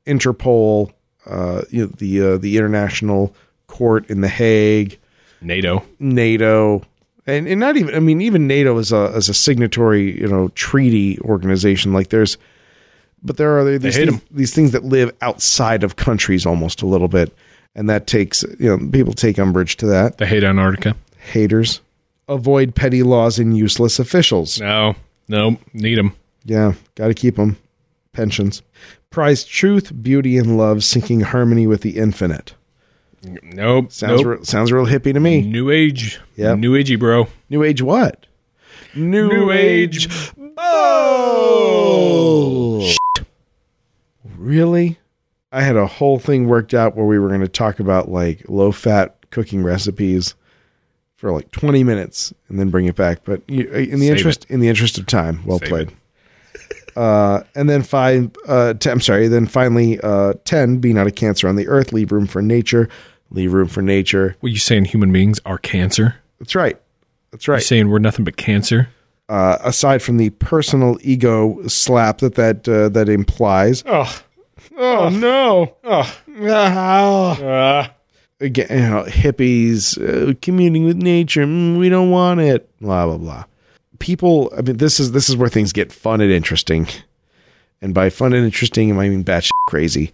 Interpol, uh, you know, the uh, the International Court in the Hague, NATO. NATO, and, and not even I mean even NATO is a as a signatory you know treaty organization. Like there's, but there are these hate these things that live outside of countries almost a little bit, and that takes you know people take umbrage to that. They hate Antarctica. Haters avoid petty laws and useless officials. No, no, need them. Yeah, got to keep them. Pensions. Prize truth, beauty, and love, seeking harmony with the infinite. Nope. Sounds nope. re- sounds real hippie to me. New age. Yep. New agey, bro. New age what? New, New age Oh, really? I had a whole thing worked out where we were going to talk about like low fat cooking recipes for like 20 minutes and then bring it back. But you, in the Save interest in the interest of time, well Save played. Uh, and then five, uh, t- I'm sorry. Then finally, uh, ten. Be not a cancer on the earth. Leave room for nature. Leave room for nature. What you saying? Human beings are cancer? That's right. That's right. saying we're nothing but cancer? Uh, aside from the personal ego slap that that uh, that implies. Oh, Oh no! oh, Ah. Again, you know, hippies uh, communing with nature. mm, we don't want it. Blah blah blah. People. I mean, this is this is where things get fun and interesting. And by fun and interesting, I mean batshit crazy.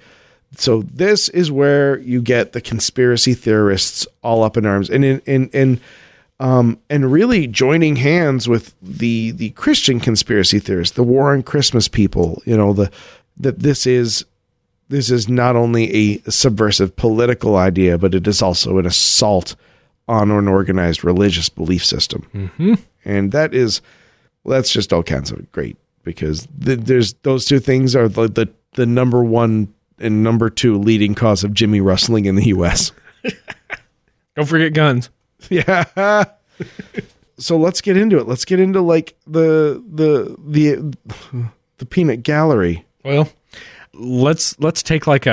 So this is where you get the conspiracy theorists all up in arms, and in in and um, and really joining hands with the the Christian conspiracy theorists, the War on Christmas people. You know the that this is this is not only a subversive political idea, but it is also an assault on an organized religious belief system. Mm-hmm. And that is, well, that's just all kinds of great because th- there's those two things are the, the the number one and number two leading cause of Jimmy rustling in the U.S. don't forget guns. yeah. so let's get into it. Let's get into like the the the the peanut gallery. Well, let's let's take like a,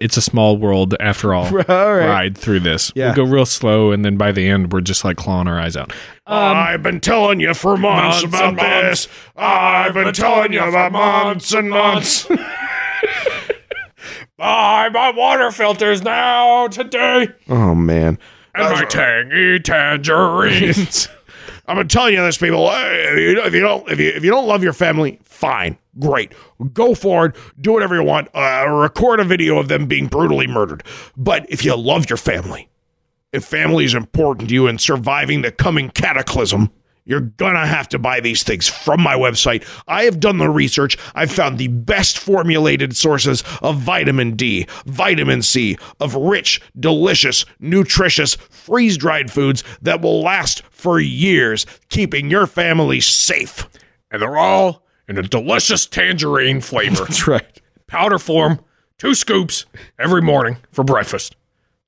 a it's a small world after all, All right. ride through this. Yeah. We'll go real slow, and then by the end, we're just like clawing our eyes out. Um, I've been telling you for months, months about months. this. I've been telling you about months and months. Buy my water filters now today, oh man. and my tangy tangerines. I've been telling you this, people. If you, don't, if you if you don't love your family, fine, great, go forward, do whatever you want. Uh, record a video of them being brutally murdered. But if you love your family, if family is important to you in surviving the coming cataclysm, you're gonna have to buy these things from my website. I have done the research. I've found the best formulated sources of vitamin D, vitamin C, of rich, delicious, nutritious, freeze dried foods that will last for years, keeping your family safe. and they're all in a delicious tangerine flavor. That's right. Powder form, two scoops every morning for breakfast.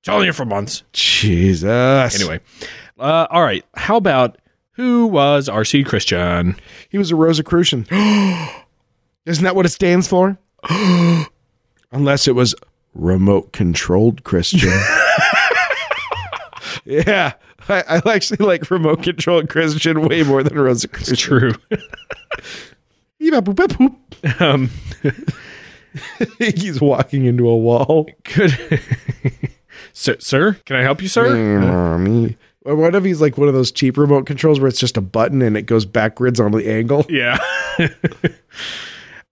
Telling you for months. Jesus. Anyway, uh, all right. How about who was R.C. Christian? He was a Rosicrucian. Isn't that what it stands for? Unless it was remote controlled Christian. yeah. I, I actually like remote controlled Christian way more than Rosicrucian. True. um, He's walking into a wall. good. sir, sir, can I help you, sir? Mommy. Or what if he's like one of those cheap remote controls where it's just a button and it goes backwards on the angle? Yeah.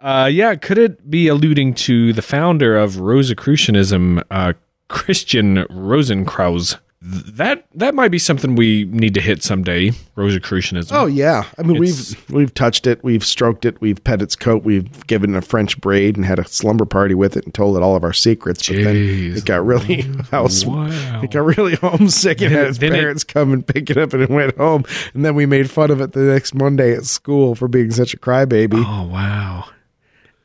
uh, yeah. Could it be alluding to the founder of Rosicrucianism, uh, Christian Rosenkreuz? Th- That that might be something we need to hit someday. Rosicrucianism. Oh yeah, I mean It's- we've we've touched it, we've stroked it, we've pet its coat, we've given it a French braid and had a slumber party with it and told it all of our secrets. But then it got really house, Wow. it got really homesick and Then- had its then it- parents come and pick it up and it went home. And then we made fun of it the next Monday at school for being such a crybaby. Oh wow.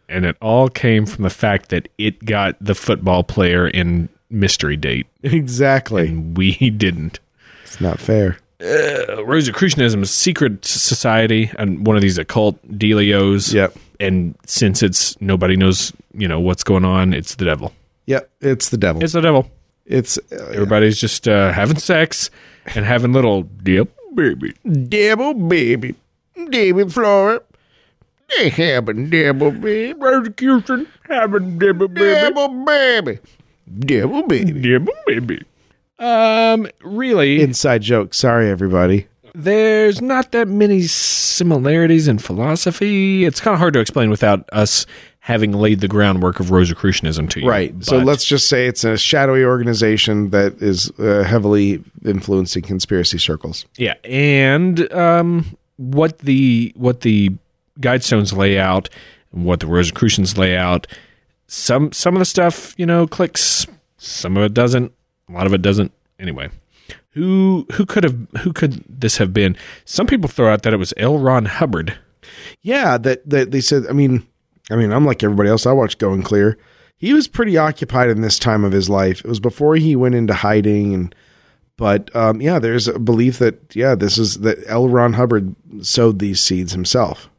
And it all came from the fact that it got the football player in mystery date Exactly, and we didn't. it's not fair. Uh, Rosicrucianism is a secret society and one of these occult dealios. Yep, And since it's nobody knows, you know, what's going on, it's the devil. yep, it's the devil. It's the devil. It's uh, Everybody's just uh, having sex and having little yep baby. devil baby, David Flora. They have a devil baby, Persecution having devil baby. devil baby, devil baby. Devil baby. Um, really, Inside joke. Sorry, everybody. there's not that many similarities in philosophy. It's kind of hard to explain without us having laid the groundwork of Rosicrucianism to you. Right. so let's just say it's a shadowy organization that is uh, heavily influencing conspiracy circles. Yeah, and um, what the what the guidestones lay out, what the Rosicrucians lay out, some some of the stuff you know clicks, some of it doesn't, a lot of it doesn't. Anyway, who who could have who could this have been? Some people throw out that it was L. Ron Hubbard. Yeah, that that they said. I mean, I mean, I'm like everybody else. I watched Going Clear. He was pretty occupied in this time of his life. It was before he went into hiding, and but um, yeah, there's a belief that yeah, this is that L. Ron Hubbard sowed these seeds himself.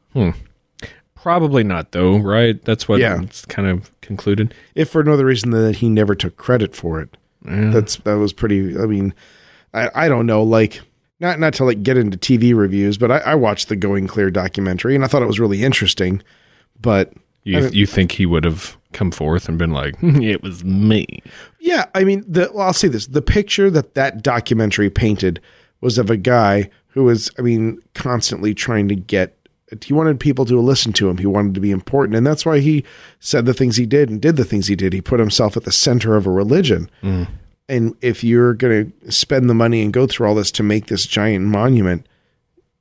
Probably not, though, right? That's what Yeah. it's kind of concluded. if for no other reason than that he never took credit for it. That's that was pretty. I mean, I I don't know, like not not to like get into TV reviews, but I, I watched the Going Clear documentary and I thought it was really interesting. But You, you think he would have come forth and been like, it was me? yeah, I mean, the well, I'll say this: the picture that that documentary painted was of a guy who was, I mean, constantly trying to get. He wanted people to listen to him. He wanted to be important, and that's why he said the things he did and did the things he did. He put himself at the center of a religion. Mm. And if you're going to spend the money and go through all this to make this giant monument,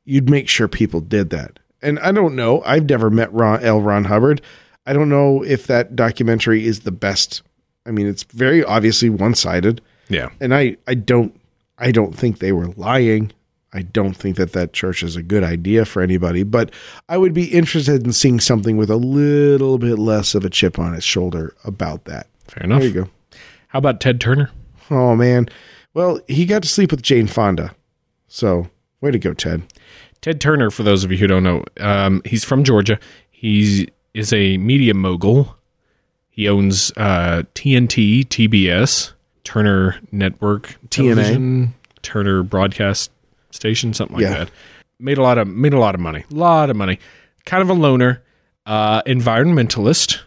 you'd make sure people did that. And I don't know. I've never met Ron, L. Ron Hubbard. I don't know if that documentary is the best. I mean, it's very obviously one sided, Yeah. and I, I don't I don't think they were lying. I don't think that that church is a good idea for anybody. But I would be interested in seeing something with a little bit less of a chip on its shoulder about that. Fair enough. There you go. How about Ted Turner? Oh man. Well, he got to sleep with Jane Fonda. So, way to go, Ted. Ted Turner, for those of you who don't know, um, he's from Georgia. He is a media mogul. He owns uh, TNT, TBS, Turner Network, television, Turner Broadcast Station, something like Yeah. that. Made a lot of made a lot of money, a lot of money. Kind of a loner, uh, environmentalist.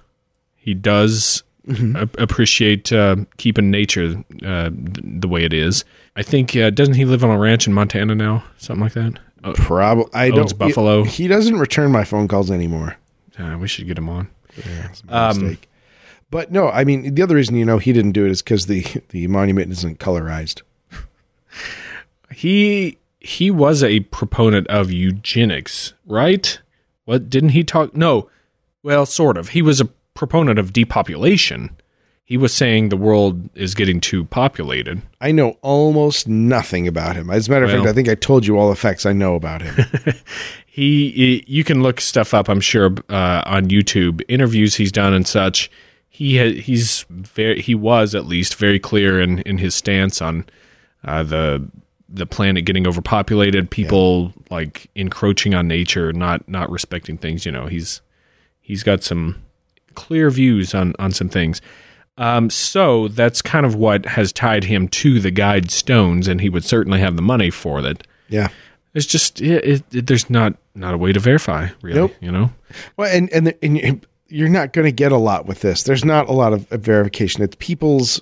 He does a- appreciate uh, keeping nature uh, th- the way it is. I think uh, doesn't he live on a ranch in Montana now, something like that? Oh, Probably I don't Buffalo. He, he doesn't return my phone calls anymore. Uh, we should get him on. My mistake. But no, I mean the other reason you know he didn't do it is because the the monument isn't colorized. He he was a proponent of eugenics, right? What didn't he talk? No, well, sort of. He was a proponent of depopulation. He was saying the world is getting too populated. I know almost nothing about him. As a matter of Well- fact, I think I told you all the facts I know about him. He, he- you can look stuff up. I'm sure uh, on YouTube, interviews he's done and such. He ha- he's very he was at least very clear in in his stance on uh, the the planet getting overpopulated, people like encroaching on nature, not not respecting things. You know, he's he's got some clear views on on some things. Um, so that's kind of what has tied him to the guide stones, and he would certainly have the money for that. yeah. It's just it, it, it- there's not not a way to verify, really. Nope. You know, Well, and and and you're not going to get a lot with this. There's not a lot of verification. It's people's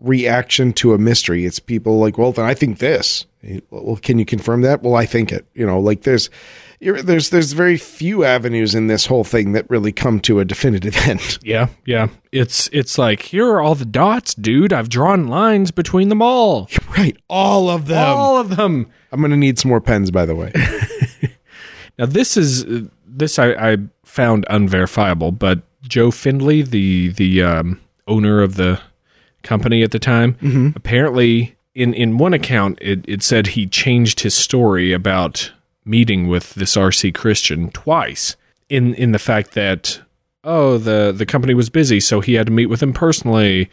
reaction to a mystery. It's people like, well, then I think this. Well, can you confirm that? Well, I think it. You know, like there's you're, there's there's very few avenues in this whole thing that really come to a definitive end. yeah, yeah. It's it's like here are all the dots, dude. I've drawn lines between them all, right, all of them. all of them. I'm going to need some more pens, by the way. Now this is this I, I found unverifiable, but Joe Fendley, the the um, owner of the company at the time, apparently in in one account it, it said he changed his story about meeting with this RC Christian twice in in the fact that oh the the company was busy so he had to meet with him personally.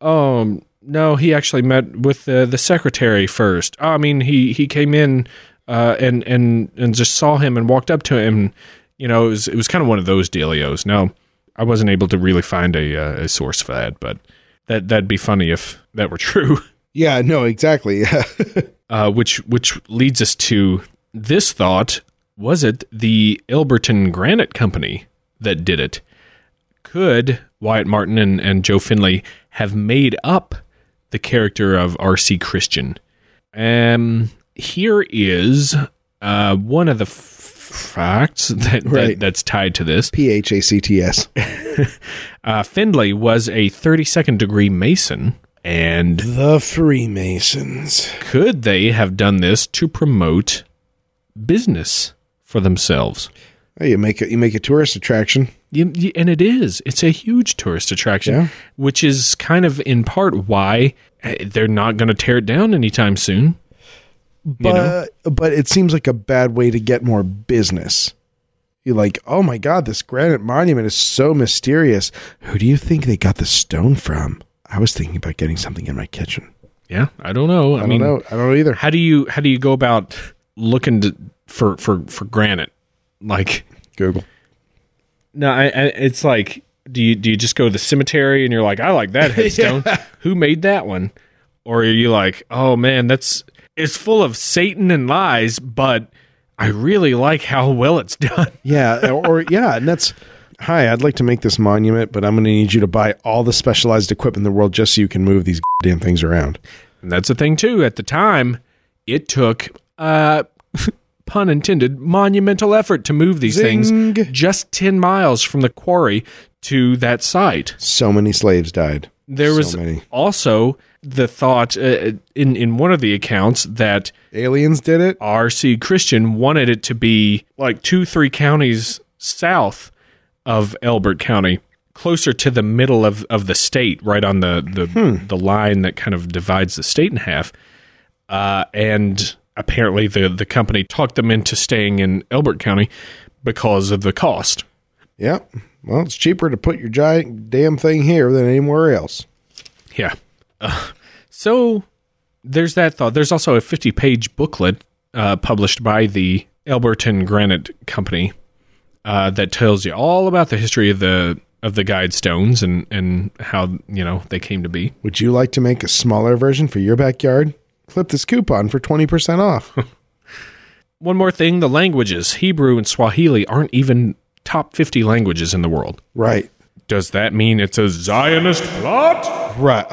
Oh no, he actually met with the the secretary first. Oh, I mean he he came in uh, and and and just saw him and walked up to him. You know, it was it was kind of one of those dealios. Now, I wasn't able to really find a uh, a source for that, but that that'd be funny if that were true. yeah, no, exactly. Uh, which which leads us to this thought: Was it the Elberton Granite Company that did it? Could Wyatt Martin and, and Joe Fendley have made up the character of R.C. Christian? Um, here is uh, one of the f- facts that, Right. that that's tied to this. P H A C T S. Uh, Fendley was a 32nd degree Mason, and The Freemasons. could they have done this to promote business for themselves? Hey, you make it. You make a tourist attraction. You- you- And it is. It's a huge tourist attraction, Yeah. which is kind of in part why eh, they're not going to tear it down anytime soon. But know? but it seems like a bad way to get more business. You're like, oh my god, this granite monument is so mysterious. Who do you think they got the stone from? I was thinking about getting something in my kitchen. Yeah, I don't know. I, I mean, don't know. I don't know either. how do you how do you go about looking to, for for for granite? Like, Google. no, I, I, it's like, do you do you just go to the cemetery and you're like, I like that headstone. Who made that one? Or are you like, oh man, that's it's full of Satan and lies, but I really like how well it's done. Yeah, or yeah, and that's hi. I'd like to make this monument, but I'm going to need you to buy all the specialized equipment in the world just so you can move these damn things around. And that's the thing too. At the time, it took uh pun intended monumental effort to move these Zing. things just 10 miles from the quarry to that site. So many slaves died. There So was many. also the thought uh, in in one of the accounts that Aliens did it. R.C. Christian wanted it to be like two, three counties south of Elbert County, closer to the middle of, of the state, right on the the, the line that kind of divides the state in half. Uh, and apparently, the the company talked them into staying in Elbert County because of the cost. Yeah. Well, it's cheaper to put your giant damn thing here than anywhere else. Yeah. Uh, so there's that thought. There's also a 50 page booklet uh, published by the Elberton Granite Company uh, that tells you all about the history of the of the guide stones and and how you know they came to be. Would you like to make a smaller version for your backyard? Clip this coupon for 20% off. One more thing: the languages Hebrew and Swahili aren't even top 50 languages in the world. right. Does that mean it's a Zionist plot? Right.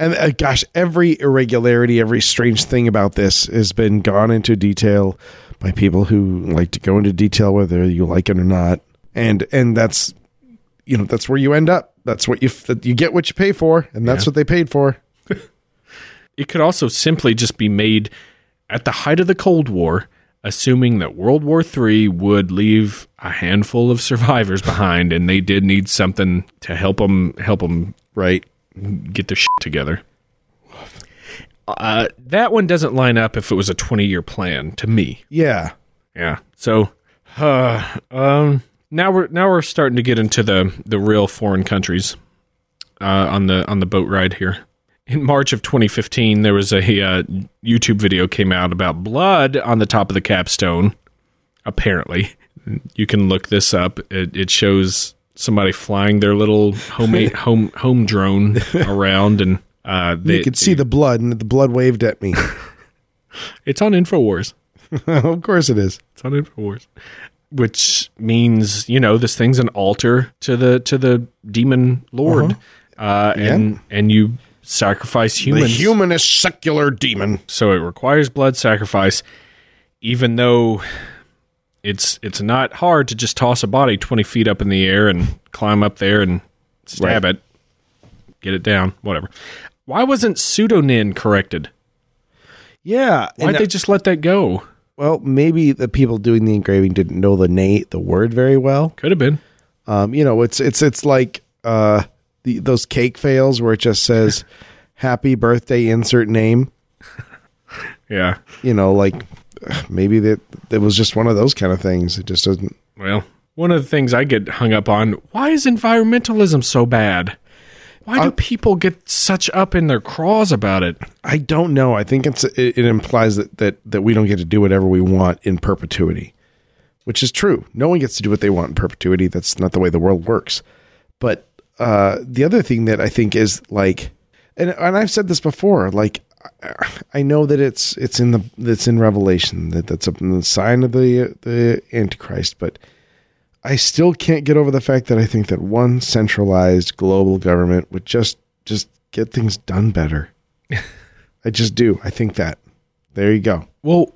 And uh, gosh, every irregularity, every strange thing about this has been gone into detail by people who like to go into detail whether you like it or not. And and that's you know, that's where you end up. That's what you that you get what you pay for, and that's what they paid for. It could also simply just be made at the height of the Cold War, assuming that World War III would leave a handful of survivors behind, and they did need something to help them help them Right. get their shit together. Uh, that one doesn't line up if it was a 20 year plan to me. Yeah. Yeah. So, uh, um, now we're now we're starting to get into the the real foreign countries uh, on the on the boat ride here. In March of 2015, there was a uh, YouTube video came out about blood on the top of the capstone. Apparently, you can look this up. It, it shows somebody flying their little homemade home home drone around, and uh, they, you could see the blood, and the blood waved at me. it's on Infowars. of course it is. It's on Infowars. Which means, you know, this thing's an altar to the to the demon lord. uh and and you sacrifice humans. The humanist secular demon. so it requires blood sacrifice, even though it's it's not hard to just toss a body twenty feet up in the air and climb up there and stab Right. it, get it down, whatever. Why wasn't pseudonym corrected? Yeah. Why'd they just let that go? well, maybe the people doing the engraving didn't know the na- the word very well. Could have been. Um, you know, it's it's it's like uh, the, those cake fails where it just says "Happy Birthday" insert name. Yeah. You know, like maybe that it was just one of those kind of things. It just doesn't. Well, one of the things I get hung up on, why is environmentalism so bad? Why do people get such up in their craws about it? I don't know. I think it's it, it implies that that that we don't get to do whatever we want in perpetuity, which is true. No one gets to do what they want in perpetuity. That's not the way the world works. But uh, the other thing that I think is like, and and I've said this before, like. I- know that it's it's in the it's in Revelation that that's a the sign of the the Antichrist, but I still can't get over the fact that I think that one centralized global government would just just get things done better. I just do. I think that. There you go. Well,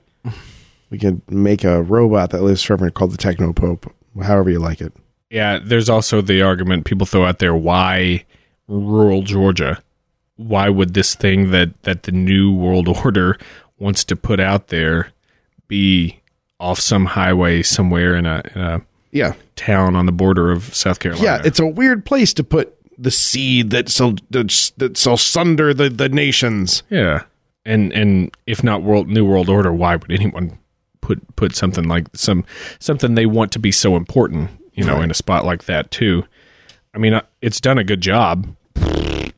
We can make a robot that lives forever called the Techno Pope, however you like it. Yeah, there's also the argument people throw out there why rural Georgia? Why would this thing that, that the New World Order wants to put out there be off some highway somewhere in a, in a Yeah. town on the border of South Carolina? Yeah, it's a weird place to put the seed that shall that shall sunder the, the nations. Yeah. And and if not world new world order, why would anyone put put put something like some something they want to be so important, you know, Right. in a spot like that too. I mean, uh, it's done a good job.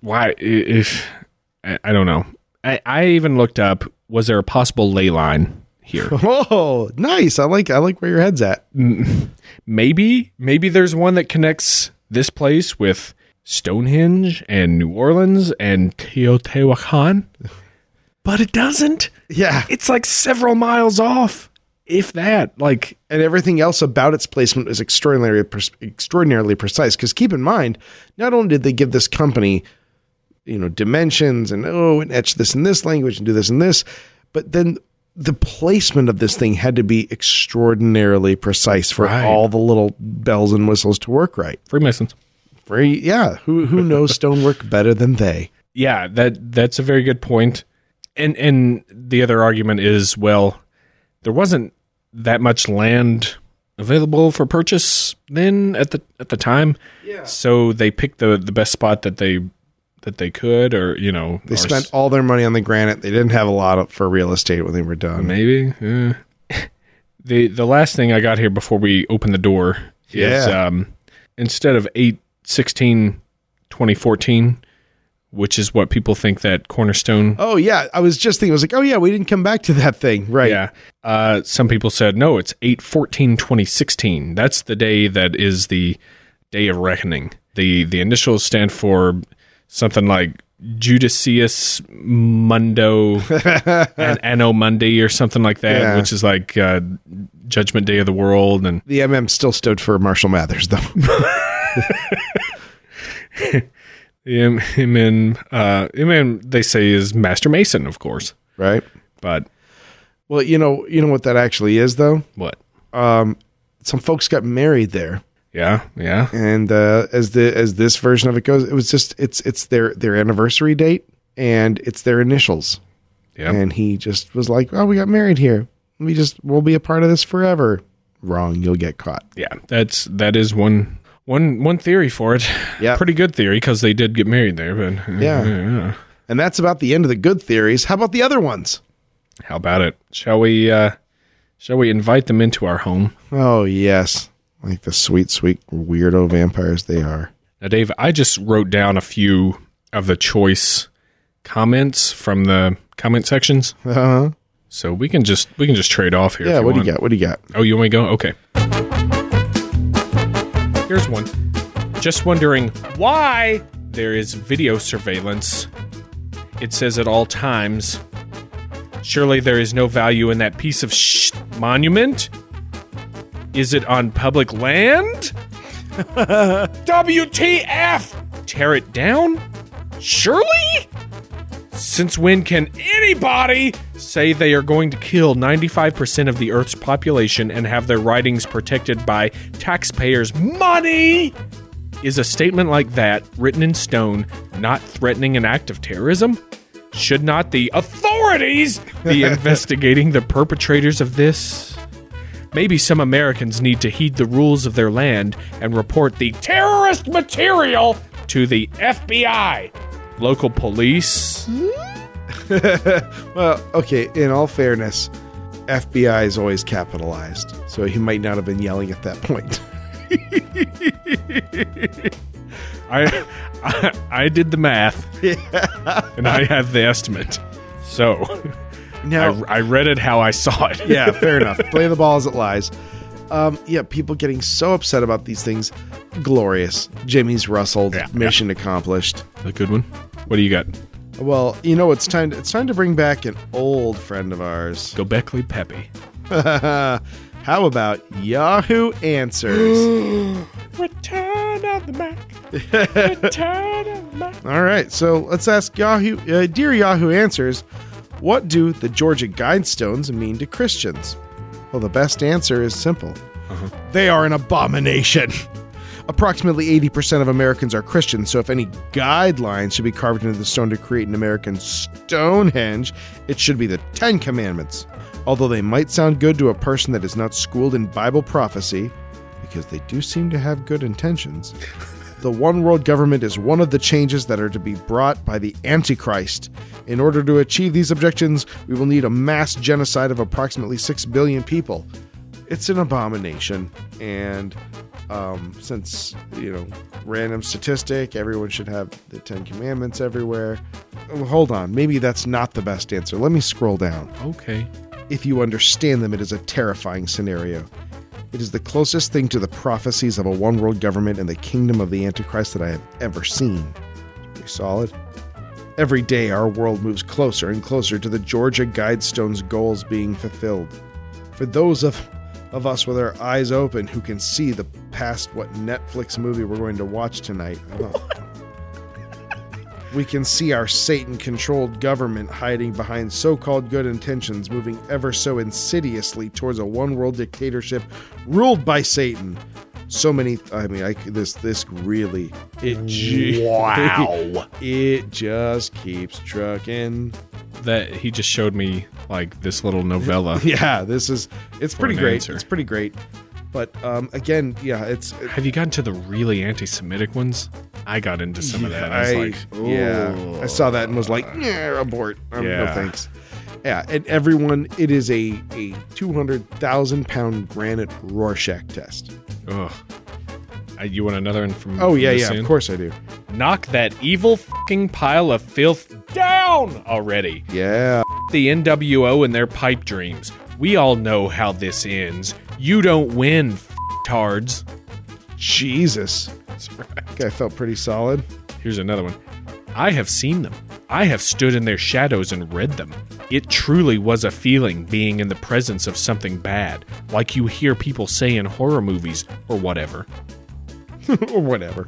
Why? i- If I, I don't know. I, I even looked up. Was there a possible ley line here? Oh, nice. I like I like where your head's at. maybe maybe there's one that connects this place with Stonehenge and New Orleans and Teotihuacan, but it doesn't. Yeah. It's like several miles off, if that. Like, and everything else about its placement is extraordinarily extraordinarily precise. Because keep in mind, not only did they give this company, you know, dimensions and oh, and etch this in this language and do this and this, but then the placement of this thing had to be extraordinarily precise for Right. all the little bells and whistles to work right. Freemasons. free yeah. Who who knows stonework better than they? Yeah, that that's a very good point. And and the other argument is, well, there wasn't that much land available for purchase then at the at the time. Yeah. So they picked the the best spot that they that they could, or you know, They spent s- all their money on the granite. They didn't have a lot of, for real estate when they were done. maybe. eh. the the last thing I got here before we open the door is Yeah. um, instead of eight sixteen 2014, which is what people think that cornerstone Oh yeah, I was just thinking. I was like, oh yeah, we didn't come back to that thing, right? Yeah. Uh, some people said, no, it's 8 14 2016. That's the day that is the day of reckoning. The, the initials stand for something like Judicius Mundo and Anno Mundi or something like that, Yeah. which is like uh, Judgment Day of the World. And The MM still stood for Marshall Mathers, though. him, him and, uh, him and they say is Master Mason, of course. right? But Well, you know, you know what that actually is, though. what? Some folks got married there, Yeah, yeah. and uh, as the as this version of it goes, it was just it's it's their their anniversary date and it's their initials, Yeah. and he just was like, "Oh, we got married here. We just we'll be a part of this forever." Wrong, you'll get caught. yeah that's that is one one one theory for it Yeah. pretty good theory because they did get married there but uh, Yeah. And that's about the end of the good theories. How about the other ones? how about it shall we uh shall we invite them into our home Oh yes, like the sweet, sweet weirdo vampires they are. now dave i just wrote down a few of the choice comments from the comment sections Uh huh. so we can just we can just trade off here Yeah. What do you want. got? What do you got? Oh, you want me to go? Okay. Here's one. Just wondering why there is video surveillance. It says at all times. Surely there is no value in that piece of sh- monument? Is it on public land? WTF! Tear it down? Since when can anybody say they are going to kill 95% of the Earth's population and have their writings protected by taxpayers' money? Is a statement like that, written in stone, not threatening an act of terrorism? Should not the authorities be investigating the perpetrators of this? Maybe some Americans need to heed the rules of their land and report the terrorist material to the FBI, local police. Hmm? Well, okay. In all fairness, FBI is always capitalized, so he might not have been yelling at that point. I, I I did the math, and I have the estimate. So Now, I, I read it how I saw it. yeah, fair enough. Play the ball as it lies. Um, yeah, people getting so upset about these things. Glorious. Jimmy's rustled. Yeah, mission accomplished. a good one. What do you got? Well, you know, it's time. To, it's time to bring back an old friend of ours. Go Beckley Peppy. How about Yahoo Answers? Return of the Mac. Return of the Mac. All right, so let's ask Yahoo, uh, dear Yahoo Answers, what do the Georgia Guidestones mean to Christians? Well, the best answer is simple. Uh-huh. They are an abomination. Approximately 80% of Americans are Christians, so if any guidelines should be carved into the stone to create an American Stonehenge, it should be the Ten Commandments. Although they might sound good to a person that is not schooled in Bible prophecy, because they do seem to have good intentions, The one world government is one of the changes that are to be brought by the Antichrist. In order to achieve these objections, we will need a mass genocide of approximately 6 billion people. It's an abomination, and um, since, you know, random statistic, everyone should have the Ten Commandments everywhere. Oh, hold on, maybe that's not the best answer. Let me scroll down. Okay. If you understand them, it is a terrifying scenario. It is the closest thing to the prophecies of a one world government and the kingdom of the Antichrist that I have ever seen. Pretty solid. Every day, our world moves closer and closer to the Georgia Guidestone's goals being fulfilled. For those of, of us with our eyes open who can see the past what Netflix movie we're going to watch tonight, don't- we can see our Satan controlled government hiding behind so called good intentions, moving ever so insidiously towards a one world dictatorship ruled by Satan. So many, I mean, I, this this really, it ju- Wow. it just keeps trucking. that he just showed me like this little novella. Yeah, this is, it's pretty great. answer. It's pretty great. But um, again, yeah, it's, Have you gotten to the really anti-Semitic ones? I got into some of that. I was I, like, yeah, I saw that and was like, yeah, abort. Um, No thanks. Yeah, and everyone, it is a a two hundred thousand pound granite Rorschach test. Ugh. Uh, you want another one from? Oh yeah, yeah, in? of course I do. Knock that evil fucking pile of filth down already. Yeah, The NWO and their pipe dreams. We all know how this ends. You don't win, tards. Jesus, guy felt pretty solid. Here's another one. I have seen them. I have stood in their shadows and read them. It truly was a feeling being in the presence of something bad, like you hear people say in horror movies or whatever. or whatever.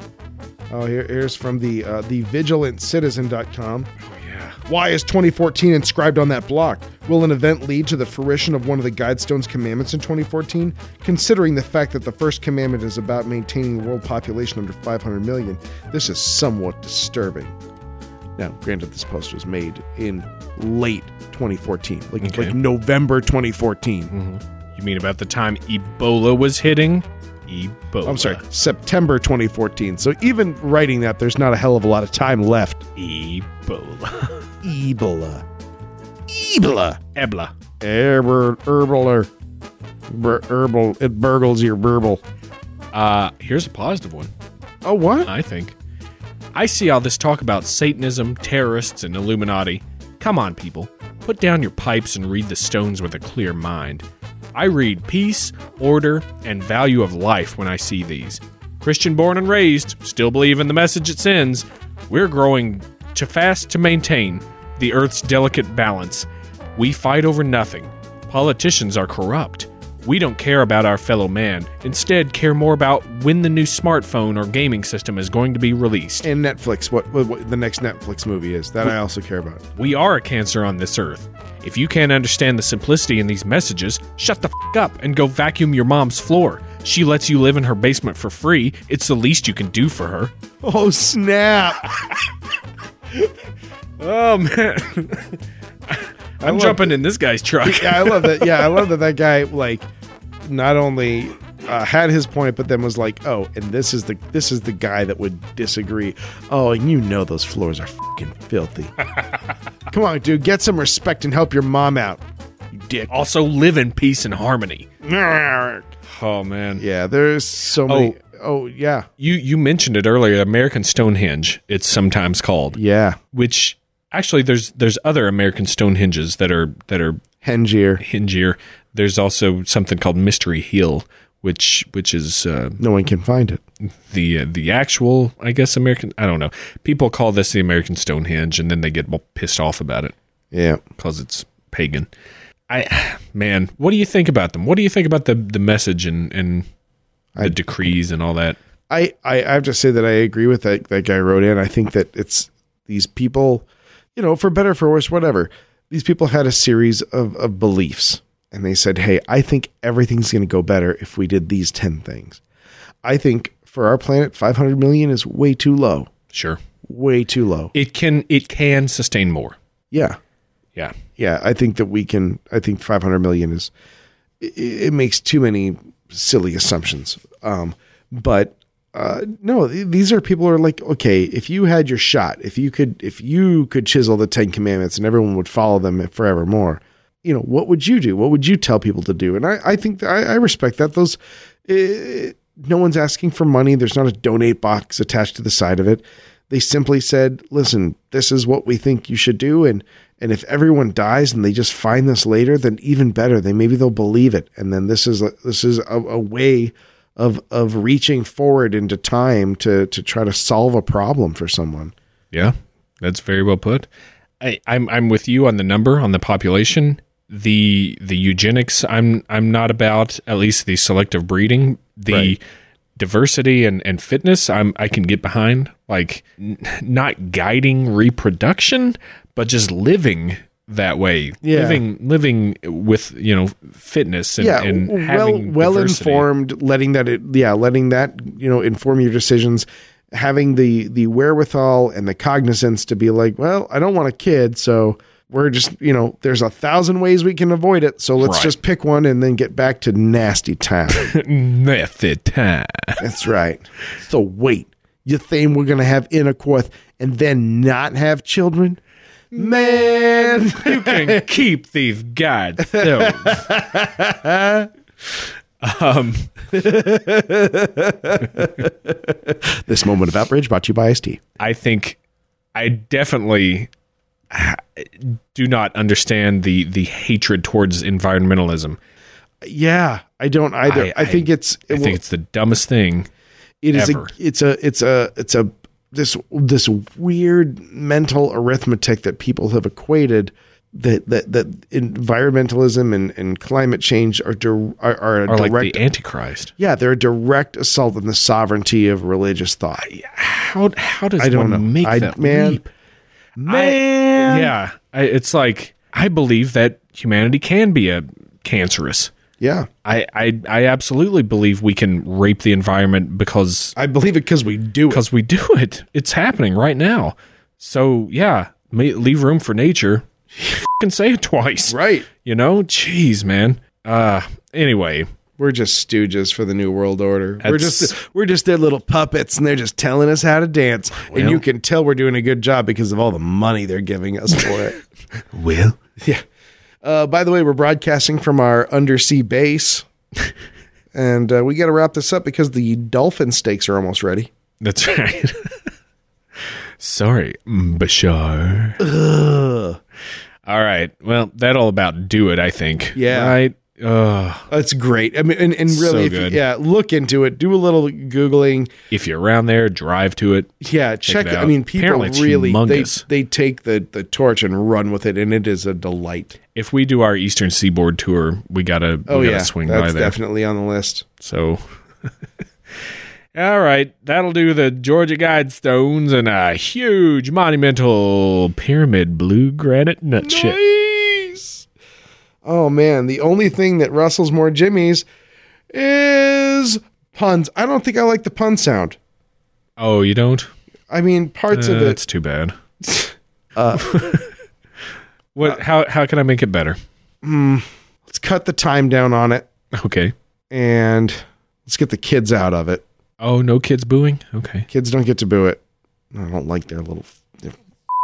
Oh, here, here's from the uh, the vigilantcitizen.com. Yeah. Why is 2014 inscribed on that block? Will an event lead to the fruition of one of the Guidestone's commandments in 2014? Considering the fact that the first commandment is about maintaining the world population under 500 million, this is somewhat disturbing. Now, granted, this post was made in late 2014, like, Okay. like November 2014. Mm-hmm. You mean about the time Ebola was hitting? Ebola. I'm sorry, September 2014. So even writing that, there's not a hell of a lot of time left. Ebola. Ebola. Ebola. Ebla. Herbal, herbal, or bur- herbal. It burgles your burble. Uh, here's a positive one, Oh, what? I think. I see all this talk about Satanism, terrorists, and Illuminati. Come on, people. Put down your pipes and read the stones with a clear mind. I read peace, order, and value of life when I see these. Christian born and raised, still believe in the message it sends. We're growing too fast to maintain the Earth's delicate balance. We fight over nothing. Politicians are corrupt. We don't care about our fellow man, instead, care more about when the new smartphone or gaming system is going to be released. And Netflix. What, what, what the next Netflix movie is? That I also care about. We are a cancer on this earth. If you can't understand the simplicity in these messages, shut the f up and go vacuum your mom's floor. She lets you live in her basement for free. It's the least you can do for her. Oh snap! Oh man. I'm jumping in this guy's truck. yeah, I love that. Yeah, I love that. That guy like not only uh, had his point, but then was like, "Oh, and this is the this is the guy that would disagree." Oh, and you know those floors are fucking filthy. Come on, dude, get some respect and help your mom out. You dick. Also live in peace and harmony. Oh man. Yeah, there's so many. Oh, yeah, You you mentioned it earlier, American Stonehenge, it's sometimes called. yeah. Which actually there's there's other American Stonehenges that are that are Hengier. hingier. There's also something called Mystery Hill, which which is uh, No one can find it. the uh, the actual I guess American. I don't know. People call this the American Stonehenge, and then they get pissed off about it Yeah. because it's pagan. I man, what do you think about them? What do you think about the the message and and the decrees and all that? I, I, I have to say that I agree with that that guy wrote in. I think that it's these people, you know, for better for worse, whatever. These people had a series of, of beliefs, and they said, "Hey, I think everything's going to go better if we did these ten things." I think for our planet, five hundred million is way too low. Sure, Way too low. it can it can sustain more. Yeah, Yeah, yeah. I think that we can. I think five hundred million is. It, it makes too many silly assumptions. Um, but uh, no, these are people who are like, okay, if you had your shot, if you could, if you could chisel the Ten Commandments and everyone would follow them forevermore, you know, what would you do? What would you tell people to do? And I, I think I, I respect that. Those, uh, no one's asking for money. There's not a donate box attached to the side of it. They simply said, listen, this is what we think you should do. And, and if everyone dies and they just find this later, then even better. They maybe they'll believe it. And then this is a, this is a, a way of of reaching forward into time to to try to solve a problem for someone. Yeah, that's very well put. I, I'm I'm with you on the number on the population. The the eugenics I'm I'm not about. At least the selective breeding, the Right. diversity and and fitness. I'm I can get behind. Like n- not guiding reproduction, but just living that way. Yeah. Living living with you know fitness and, yeah, and well having well diversity. informed, letting that it, yeah, letting that you know inform your decisions. Having the the wherewithal and the cognizance to be like, well, I don't want a kid, so we're just you know, there's a thousand ways we can avoid it. So let's Right. just pick one and then get back to nasty time. nasty time. That's right. So wait, you think we're gonna have intercourse and then not have children? Man, You can keep these God um, this moment of outrage brought to you by ST. I think I definitely ha- do not understand the the hatred towards environmentalism. Yeah, I don't either. I- I, think it's I think it's the dumbest thing. it is a, it's a it's a it's a this this weird mental arithmetic that people have equated that that that environmentalism and, and climate change are dir- are, are a Or like direct the Antichrist. yeah they're a direct assault on the sovereignty of religious thought. How how does I don't one know, make I, that man, leap? Man, Yeah, I, it's like I believe that humanity can be a cancerous. yeah. I, I I absolutely believe we can rape the environment because I believe it because we do it. because we do it. It's happening right now. So yeah, leave room for nature. Can say it twice, Right. You know, jeez, man. Uh, anyway, We're just stooges for the new world order. we're just we're just their little puppets, and they're just telling us how to dance. and you can tell we're doing a good job because of all the money they're giving us for it. Will Yeah. Uh, by the way, we're broadcasting from our undersea base, and uh, we got to wrap this up because the dolphin steaks are almost ready. that's right. Sorry, Bashar. Ugh. All right. Well, that'll about do it. I think. Yeah. Right. Ugh. That's great. I mean, and, and really, So if you- yeah, look into it. Do a little googling. if you're around there, drive to it. Yeah, check. it it I mean, people it's really they they take the the torch and run with it, and it is a delight. If we do our Eastern Seaboard tour, we gotta. Oh we gotta yeah, swing that's by there. definitely on the list. So, all right, that'll do the Georgia Guidestones and a huge monumental pyramid blue granite nutshell. Nice. Oh man, the only thing that rustles more Jimmy's is puns. I don't think I like the pun sound. Oh, you don't? I mean, parts Uh, of it. That's too bad. what? How? How can I make it better? Let's cut the time down on it, Okay. and let's get the kids out of it. Oh, no kids booing. Okay. Kids don't get to boo it. I don't like their little their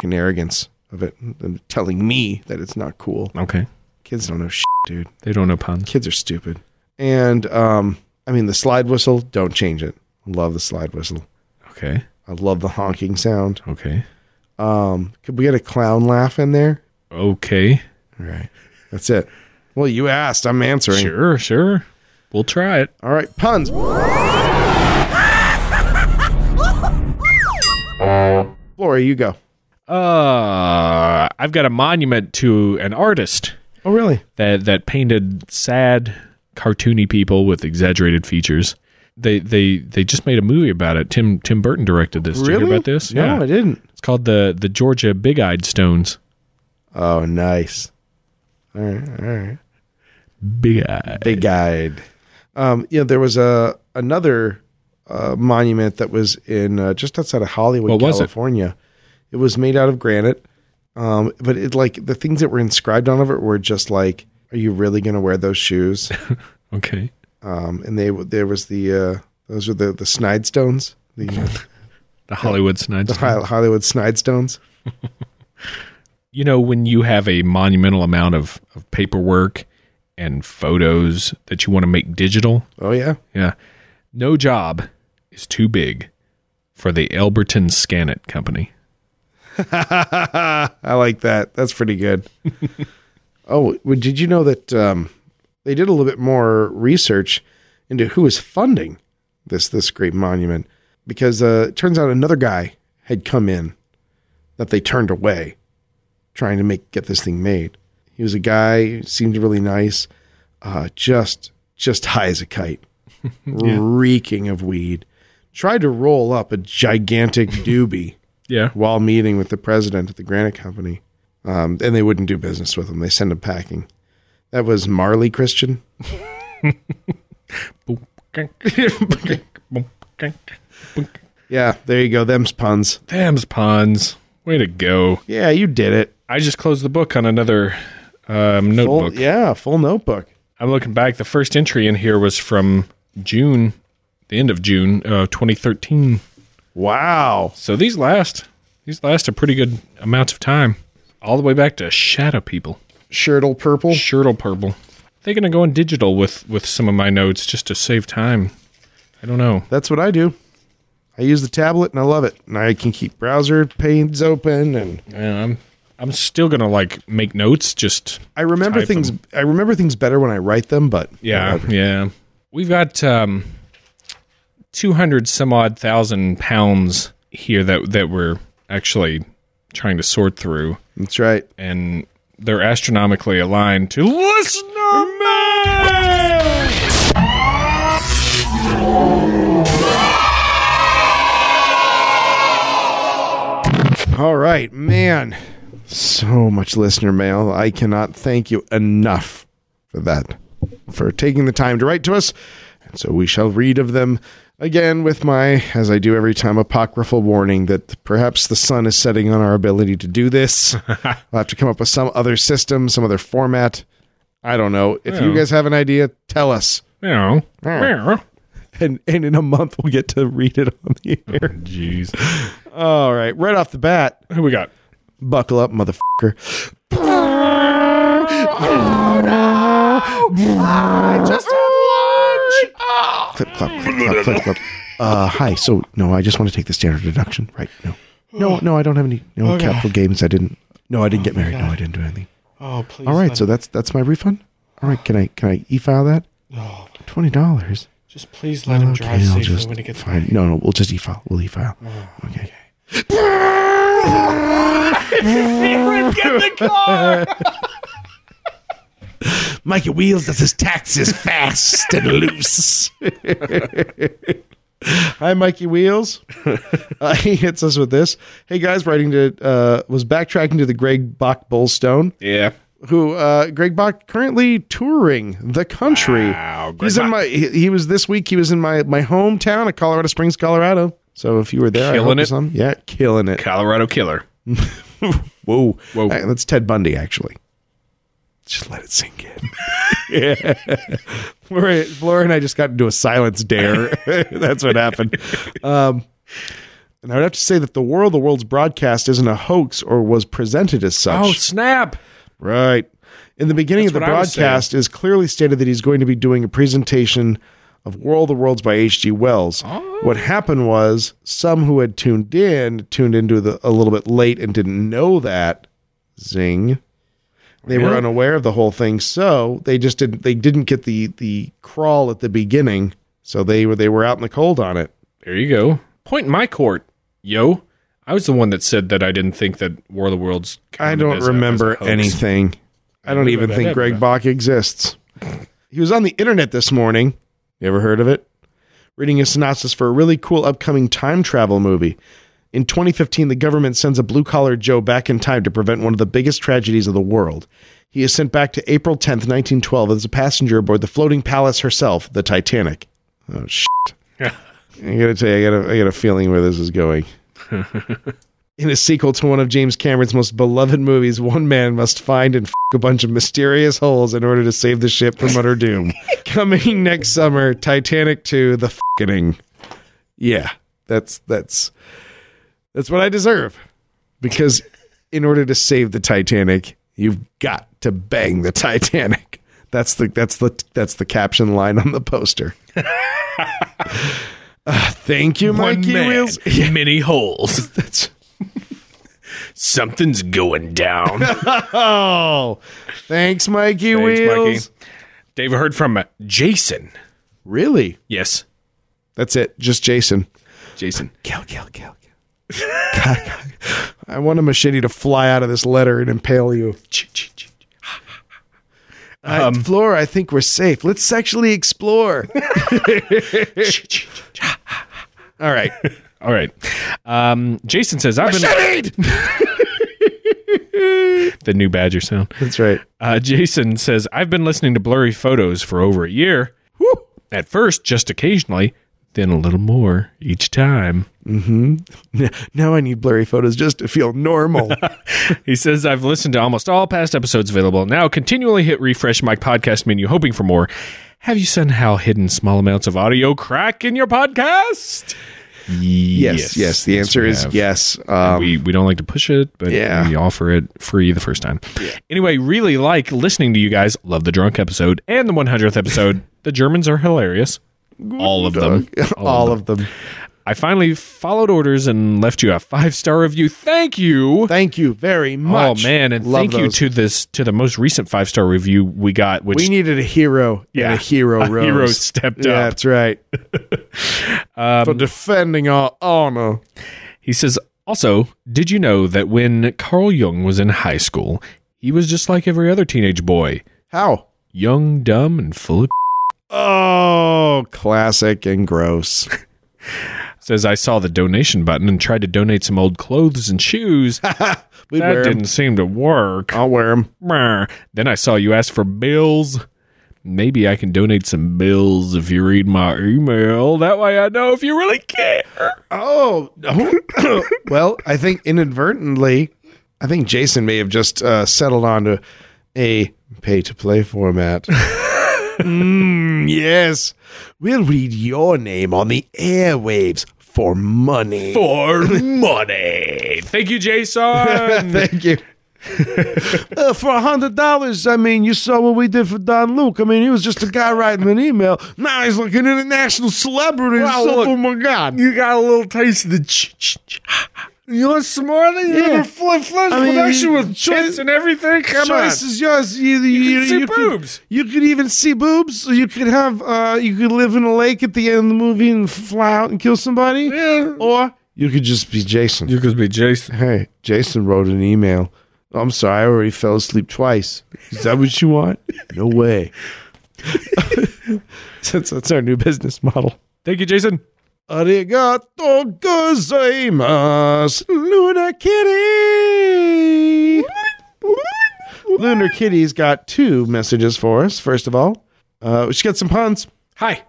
fing arrogance of it. Them telling me that it's not cool. Okay. Kids don't know shit, dude. They don't know puns. Kids are stupid. And um, I mean, the slide whistle. Don't change it. Love the slide whistle. Okay. I love the honking sound. Okay. Um, could we get a clown laugh in there? Okay. All right, that's it. Well, you asked. I'm answering. Sure. Sure. We'll try it. All right, puns. Laura, you go. Uh, I've got a monument to an artist. Oh, really? that that painted sad, cartoony people with exaggerated features. They they they just made a movie about it. Tim Tim Burton directed this. Did you hear about this? No, I didn't. It's called the the Georgia Big Eyed Stones. Oh, nice. All right, all right. Big Eye. Big eyed. Um, you know, there was a another uh, monument that was in uh, just outside of Hollywood, What was it? California. It? was made out of granite, um, but it like the things that were inscribed on of it were just like, "Are you really going to wear those shoes?" Okay. um, and they there was the uh, Those are the the Snide Stones. The, The Hollywood Snides. the Hi- Hollywood Snide Stones. you know, when you have a monumental amount of, of paperwork and photos that you want to make digital, Oh yeah. yeah, no job is too big for the Elberton Scannet Company. I like that. That's pretty good. oh, did you know that um, they did a little bit more research into who is funding this this great monument? Because uh, it turns out another guy had come in that they turned away, trying to make get this thing made. He was a guy seemed really nice, uh, just just high as a kite, reeking of weed. Tried to roll up a gigantic doobie Yeah. while meeting with the president of the granite company. Um, and they wouldn't do business with him. They sent him packing. That was Marley Christian. Yeah, there you go. Them's puns. Them's puns. Way to go. Yeah, you did it. I just closed the book on another um, Full, notebook. yeah, full notebook. I'm looking back. The first entry in here was from June, the end of June, uh, 2013. Wow. So these last these last a pretty good amount of time, all the way back to Shadow People, Shirtle purple. Shirtle Purple. Thinking of going digital with with some of my notes just to save time. I don't know. That's what I do. I use the tablet and I love it. And I can keep browser panes open and Yeah, I'm I'm still gonna like make notes. Just I remember things I remember things better when I write them, but yeah, whatever. yeah. We've got um, two hundred some odd thousand pounds here that that we're actually trying to sort through. That's right. and they're astronomically aligned to listener mail. All right, man. So much listener mail. I cannot thank you enough for that, for taking the time to write to us. And so we shall read of them again with my, as I do every time, apocryphal warning that perhaps the sun is setting on our ability to do this. we'll have to come up with some other system, some other format. I don't know. If you guys have an idea, tell us. Meow. Meow. And, and in a month, we'll get to read it on the oh, air. Jeez. All right, right off the bat, Who we got? buckle up, motherfucker. Clip, clap, clip, clap, clip. Uh, hi. So, no, I just want to take the standard deduction. Right? No, no, no. I don't have any no capital gains. I didn't. No, I didn't get married. No, I didn't do anything. Oh, please. All right. let So that's that's my refund. All right. Can I can I e-file that? oh, Twenty dollars. just please let him drive Okay, I'll safely just when he gets fine. No, no. We'll just e-file. We'll e-file. Oh, Okay. Mikey Wheels does his taxes fast and loose. Hi, Mikey Wheels. Uh, he hits us with this. Hey guys, writing to uh, was backtracking to the Greg Bach Bullstone, Yeah. who uh, Greg Bach currently touring the country. Wow, Greg He's in Bach. my. He, he was this week. He was in my my hometown of Colorado Springs, Colorado. So if you were there, I Killing hope it? Yeah, killing it. Colorado Killer. Whoa. Whoa. Uh, that's Ted Bundy, actually. Just let it sink in. yeah. Flora, Flora and I just got into a silence dare. that's what happened. Um, and I would have to say that the world, the world's broadcast isn't a hoax or was presented as such. Oh snap! Right. In the beginning That's of the what I was broadcast, is clearly stated that he's going to be doing a presentation of World of Worlds by H.G. Wells. Oh. What happened was some who had tuned in tuned into the a little bit late and didn't know that. Zing. They were unaware of the whole thing, so they just didn't they didn't get the the crawl at the beginning. So they were they were out in the cold on it. There you go. Point in my court, yo. I was the one that said that I didn't think that War of the Worlds. I don't as a- remember as a hoax. anything. I don't even think Greg Bach exists. He was on the internet this morning. You ever heard of it? Reading a synopsis for a really cool upcoming time travel movie. In 2015, the government sends a blue collar Joe back in time to prevent one of the biggest tragedies of the world. He is sent back to April 10th, 1912, as a passenger aboard the floating palace herself, the Titanic. Oh, shit. Yeah. I gotta tell you, I got a, I got a feeling where this is going. In a sequel to one of James Cameron's most beloved movies, one man must find and f- a bunch of mysterious holes in order to save the ship from utter doom. Coming next summer, Titanic 2, The Fucking. Yeah, that's that's that's what I deserve. Because in order to save the Titanic, you've got to bang the Titanic. That's the that's the that's the caption line on the poster. Uh, thank you, One Mikey man, Wheels. many holes. That's Something's going down. oh, thanks, Mikey Thanks, Wheels. Mikey. Dave heard from uh, Jason. Really? Yes, That's it. Just Jason. Jason. Kill, kill, kill, I want a machete to fly out of this letter and impale you. Flora, I think we're safe. Let's sexually explore. All right. All right. Um, Jason says I've been the new Badger sound. That's right. Uh, Jason says I've been listening to blurry photos for over a year. At first, just occasionally, then a little more each time. Now I need blurry photos just to feel normal. He says I've listened to almost all past episodes available. Now continually hit refresh my podcast menu, hoping for more. Have you somehow hidden small amounts of audio crack in your podcast? yes, yes. The yes, answer is have. yes. Um, we we don't like to push it, but Yeah. we offer it free the first time. Anyway, really like listening to you guys. Love the drunk episode and the 100th episode. the Germans are hilarious. All of them. all of them. I finally followed orders and left you a five star review. Thank you. Thank you very oh, much. Oh man, and Love thank you to this to the most recent five star review we got, which We needed a hero. Yeah. a hero A rose. hero stepped yeah, up. That's right. For um, defending our honor. he says. Also, did you know that when Carl Jung was in high school, he was just like every other teenage boy, How? young, dumb, and full of. Oh, classic and gross. Says I saw the donation button and tried to donate some old clothes and shoes. That didn't seem to work. I'll wear them. Then I saw you ask for bills. Maybe I can donate some bills if you read my email. That way I know if you really care. Oh, well, I think inadvertently, I think Jason may have just uh, settled onto a pay to play format. mm, yes. We'll read your name on the airwaves for money. For money. Thank you, Jason. Thank you. uh, for a hundred dollars, I mean, you saw what we did for Don Luke. I mean, he was just a guy writing an email. Now he's like an international celebrity. Wow, so, look. oh my god! you got a little taste of the. Ch- ch- ch- you want some more? Then you Yeah. have a full fledged I mean, production with choice- tits and everything. Come choice on. is yours. You, you, You can see you boobs. Could, you could even see boobs. You could have. Uh, you could live in a lake at the end of the movie and fly out and kill somebody. Yeah. Or you could just be Jason. You could be Jason. hey, Jason wrote an email. I'm sorry, I already fell asleep twice. Is that what you want? No way. that's, that's our new business model. Thank you, Jason. Arigato gozaimasu, Lunar Kitty. Lunar Kitty's got two messages for us. First of all, uh, she got some puns. Hi.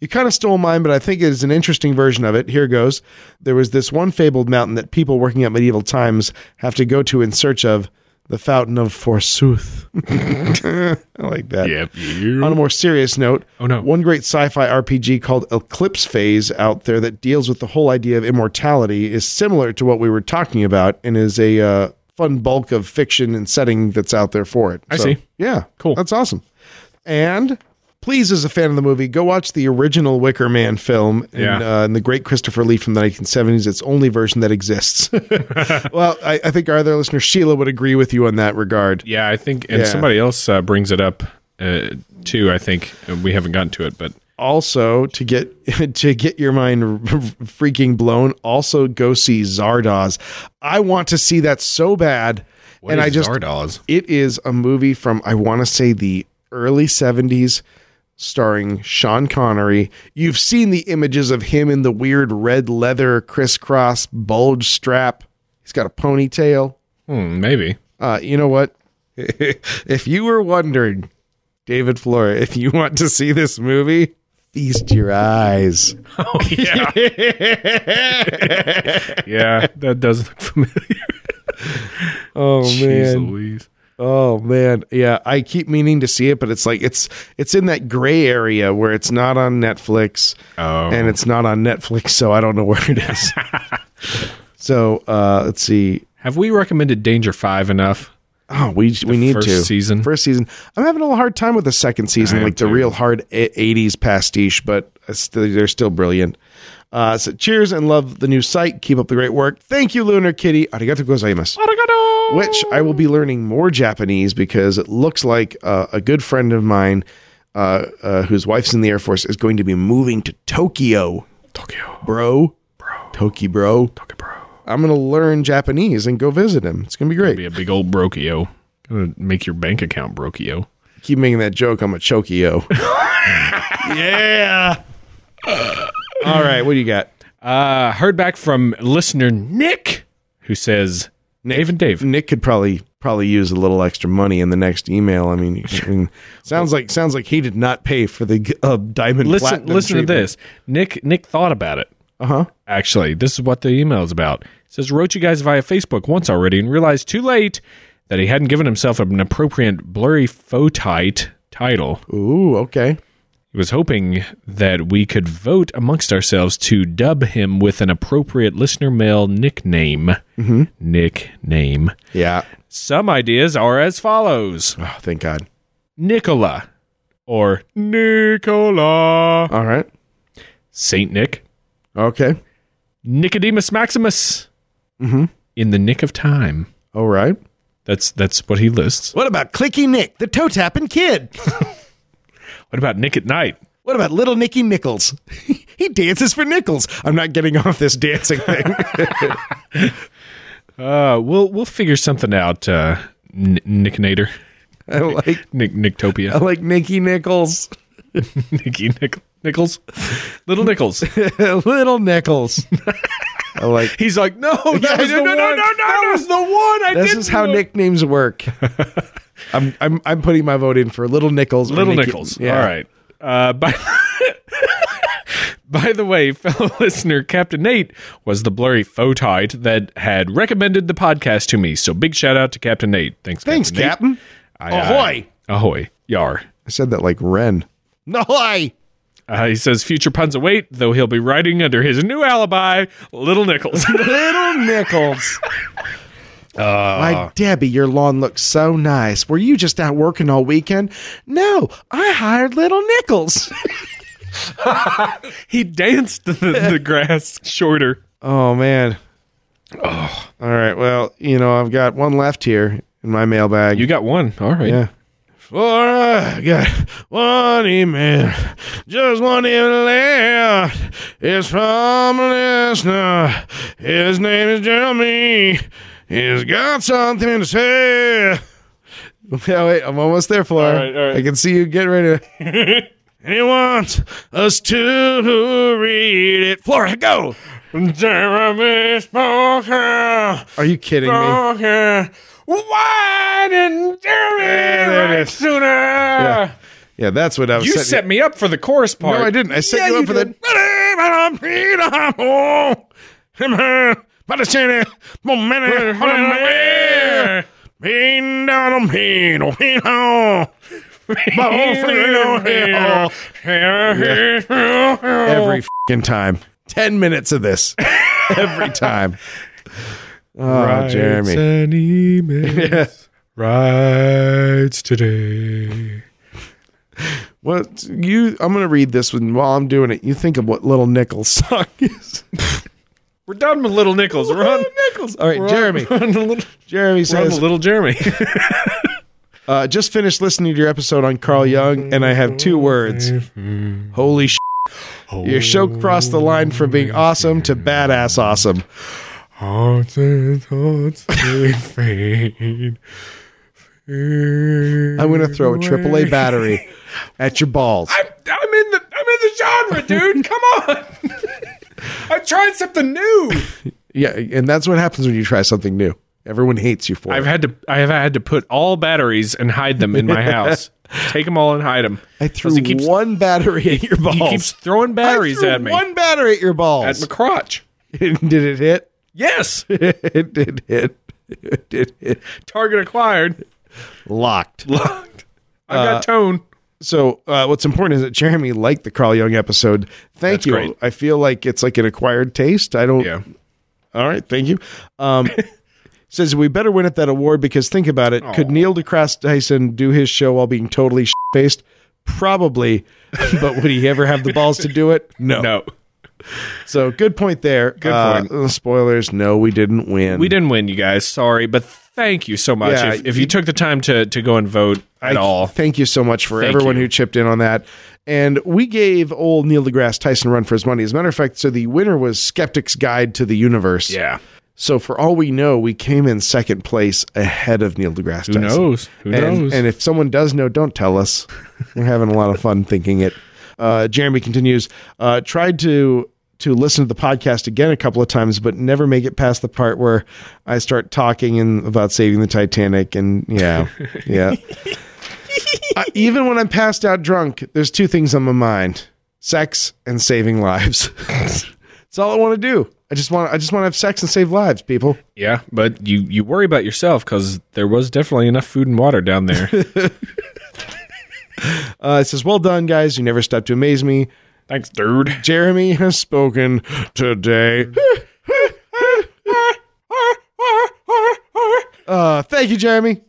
You kind of stole mine, but I think it is an interesting version of it. Here goes. There was this one fabled mountain that people working at medieval times have to go to in search of the Fountain of Forsooth. I like that. Yep. On a more serious note, Oh, no. one great sci-fi RPG called Eclipse Phase out there that deals with the whole idea of immortality is similar to what we were talking about and is a uh, fun bulk of fiction and setting that's out there for it. I see. Yeah, Cool. That's awesome. And please, as a fan of the movie, go watch the original Wicker Man film and, Yeah. uh, and the great Christopher Lee from the 1970s. It's the only version that exists. well, I, I think our other listener Sheila would agree with you on that regard. Yeah, I think, and Yeah. somebody else uh, brings it up uh, too. I think we haven't gotten to it, but also to get to get your mind freaking blown also go see zardoz i want to see that so bad what and is i just Zardoz? it is a movie from i want to say the early 70s starring sean connery you've seen the images of him in the weird red leather crisscross bulge strap he's got a ponytail Hmm, maybe. uh, you know what if you were wondering david flora if you want to see this movie Feast your eyes. Oh yeah, yeah, that does look familiar. Oh Jeez man. Louise. Oh man. Yeah, I keep meaning to see it, but it's like it's it's in that gray area where it's not on Netflix Oh. and it's not on Netflix, so I don't know where it is. so uh let's see. Have we recommended Danger Five enough? Oh, we we need first to season? First season. I'm having a little hard time with the second season, like the too. real hard '80s pastiche, but they're still brilliant. Uh, so cheers and love the new site. Keep up the great work. Thank you, Lunar Kitty. Arigato gozaimasu. Which I will be learning more Japanese because it looks like uh, a good friend of mine, uh, uh, whose wife's in the Air Force, is going to be moving to Tokyo. Tokyo, Bro, bro, Toki, bro. Tokyo, bro. I'm gonna learn Japanese and go visit him. It's gonna be great. Be a big old brokio. Gonna make your bank account brokio. keep making that joke. I'm a chokio. yeah. All right. What do you got? Uh, heard back from listener Nick, who says, Dave and Dave. Nick could probably probably use a little extra money in the next email. I mean, I mean, sounds like sounds like he did not pay for the uh, diamond. Listen, listen to this. Nick, Nick thought about it. Uh huh. Actually, this is what the email is about. It says wrote you guys via Facebook once already and realized too late that he hadn't given himself an appropriate blurry photite title. Ooh. Okay. He was hoping that we could vote amongst ourselves to dub him with an appropriate listener mail nickname. Mm-hmm. Nickname. Yeah. Some ideas are as follows Oh, thank God. Nicola or Nicola, All right. Saint Nick, Okay. Nicodemus Maximus, mm-hmm. in the nick of time. All right. That's that's what he lists. What about Clicky Nick, the toe tapping kid? What about Nick at Night? What about little Nicky Nichols? he dances for nickels. I'm not getting off this dancing thing. Uh, we'll we'll figure something out. Uh, N- Nicknator, I like Nick I like Nicky Nichols. Nicky Nick- Nichols, Little Nichols. little Nichols. I like He's like, no, that Yeah, was no, the no, one. no, no, no, that no. was the one. I this is how know. nicknames work. I'm I'm I'm putting my vote in for Little Nichols. Little Nicky- Nichols. Yeah. All right. Uh, by by the way, fellow listener Captain Nate was the blurry photite that had recommended the podcast to me. So big shout out to Captain Nate. Thanks, Thanks, Captain. Nate. Captain. Aye, aye. Ahoy. ahoy, yar. I said that like Ren. Ahoy! Uh, he says future puns await, though he'll be writing under his new alibi, Little Nichols. Little Nichols. Uh, Why, Debbie, your lawn looks so nice. Were you just out working all weekend? No, I hired Little Nichols. he danced the, the grass shorter. oh man. Oh. All right. Well, you know, I've got one left here in my mailbag. You got one. All right. Yeah. For I got one email, just one email left. It's from a listener. His name is Jeremy. He's got something to say. Yeah, wait, I'm almost there, Flora. All right, all right. I can see you get ready. to- and he wants us to read it. Flora, go. Jeremy Smoker. Are you kidding me? Smoker. Why didn't Jeremy There it write sooner? Yeah. Yeah, that's what I was You setting- set me up for the chorus part. No, I didn't. I set Yeah, you up for did. the. Every fucking time. 10 minutes of this. Every time. Oh, Jeremy. and emails. Writes today. What you I'm gonna read this one while I'm doing it. You think of what little Nichols song is. We're done with Little Nichols. We're on. Nichols. All right, we're on- Jeremy. we're on the little, Jeremy we're on says the little Jeremy. Uh, just finished listening to your episode on Carl Jung, and I have two words. Holy sh! Your show crossed the line from being awesome to badass awesome. Hearts and thoughts they fade. I'm going to throw a AAA battery at your balls. I'm, I'm in the I'm in the genre, dude. Come on. I'm trying something new. Yeah, and that's what happens when you try something new. Everyone hates you for I've it. had to I have had to put all batteries and hide them in my house. Take them all and hide them. I threw he keeps, one battery at your balls. He keeps throwing batteries I at me. One battery at your balls. at my crotch. Did it hit? Yes. it did hit. It did hit. Target acquired. Locked. Locked. I Uh, got tone. So uh, what's important is that Jeremy liked the Carl Jung episode. Thank That's you. great. I feel like it's like an acquired taste. I don't. Yeah. All right. Thank you. Um, says we better win at that award because think about it. Could Neil deGrasse Tyson do his show while being totally faced? Probably, but would he ever have the balls to do it? No. No. So good point there. Good point. uh, spoilers. No, we didn't win. We didn't win, you guys. Sorry, but thank you so much. Yeah, if, if you you- took the time to, to go and vote at I- all, Thank you so much for Thank everyone you. who chipped in on that. And we gave old Neil deGrasse Tyson run for his money. As a matter of fact, so the winner was Skeptic's Guide to the Universe. yeah. So for all we know, we came in second place ahead of Neil deGrasse Who Tyson. knows? Who and, knows? And if someone does know, don't tell us. We're having a lot of fun thinking it. Uh, Jeremy continues. Uh, tried to to listen to the podcast again a couple of times, but never make it past the part where I start talking and about saving the Titanic. And yeah, yeah. Uh, even when I'm passed out drunk, there's two things on my mind: sex and saving lives. That's all I want to do. I just want I just want to have sex and save lives, people. yeah, but you, you worry about yourself because there was definitely enough food and water down there. Uh, it says, "Well done, guys. You never stop to amaze me." Thanks, dude. Jeremy has spoken today. uh, thank you, Jeremy.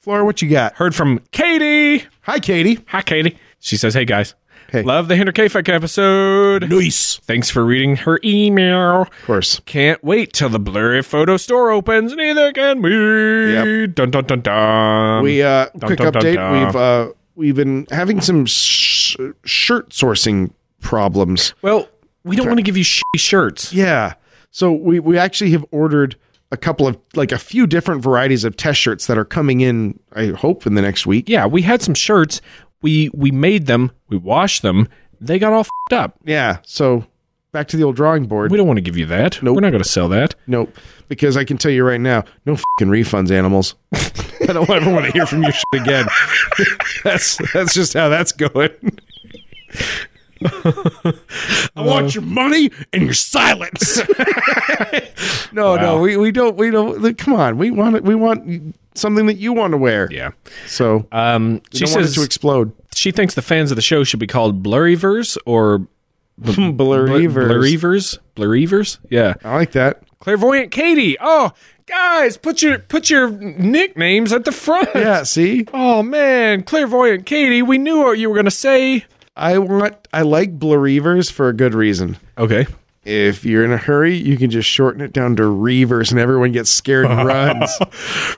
Flora, what you got? Heard from Katie. Hi, Katie. Hi, Katie. She says, "Hey guys, Hey. love the Hinterkaifeck episode. Nice. Thanks for reading her email. Of course. Can't wait till the blurry photo store opens. Neither can we. Yep. Dun dun dun dun. We uh, Dun, quick dun, dun, update. dun. We've uh, we've been having some sh- shirt sourcing problems. well, we don't want to give you shitty shirts. Yeah. So we we actually have ordered a couple of like a few different varieties of test shirts that are coming in. I hope in the next week. Yeah, we had some shirts. We we made them. We washed them. They got all fed up. Yeah. So back to the old drawing board. We don't want to give you that. Nope. We're not going to sell that. Nope. Because I can tell you right now, no fucking refunds, animals. I don't ever want to hear from you shit again. that's that's just how that's going. I want your money and your silence. no, no, we, we don't we don't come on. We want it we want something that you want to wear. Yeah. So Um, she don't want it says to explode. she thinks the fans of the show should be called Blurryvers or Believers. Blurryvers. Blurryvers. Yeah. I like that. Clairvoyant Katie. Oh, guys, put your put your nicknames at the front. Yeah, see? Oh man, Clairvoyant Katie, we knew what you were gonna say. I want I like Blurreavers for a good reason. Okay. If you're in a hurry, you can just shorten it down to Reavers and everyone gets scared and runs.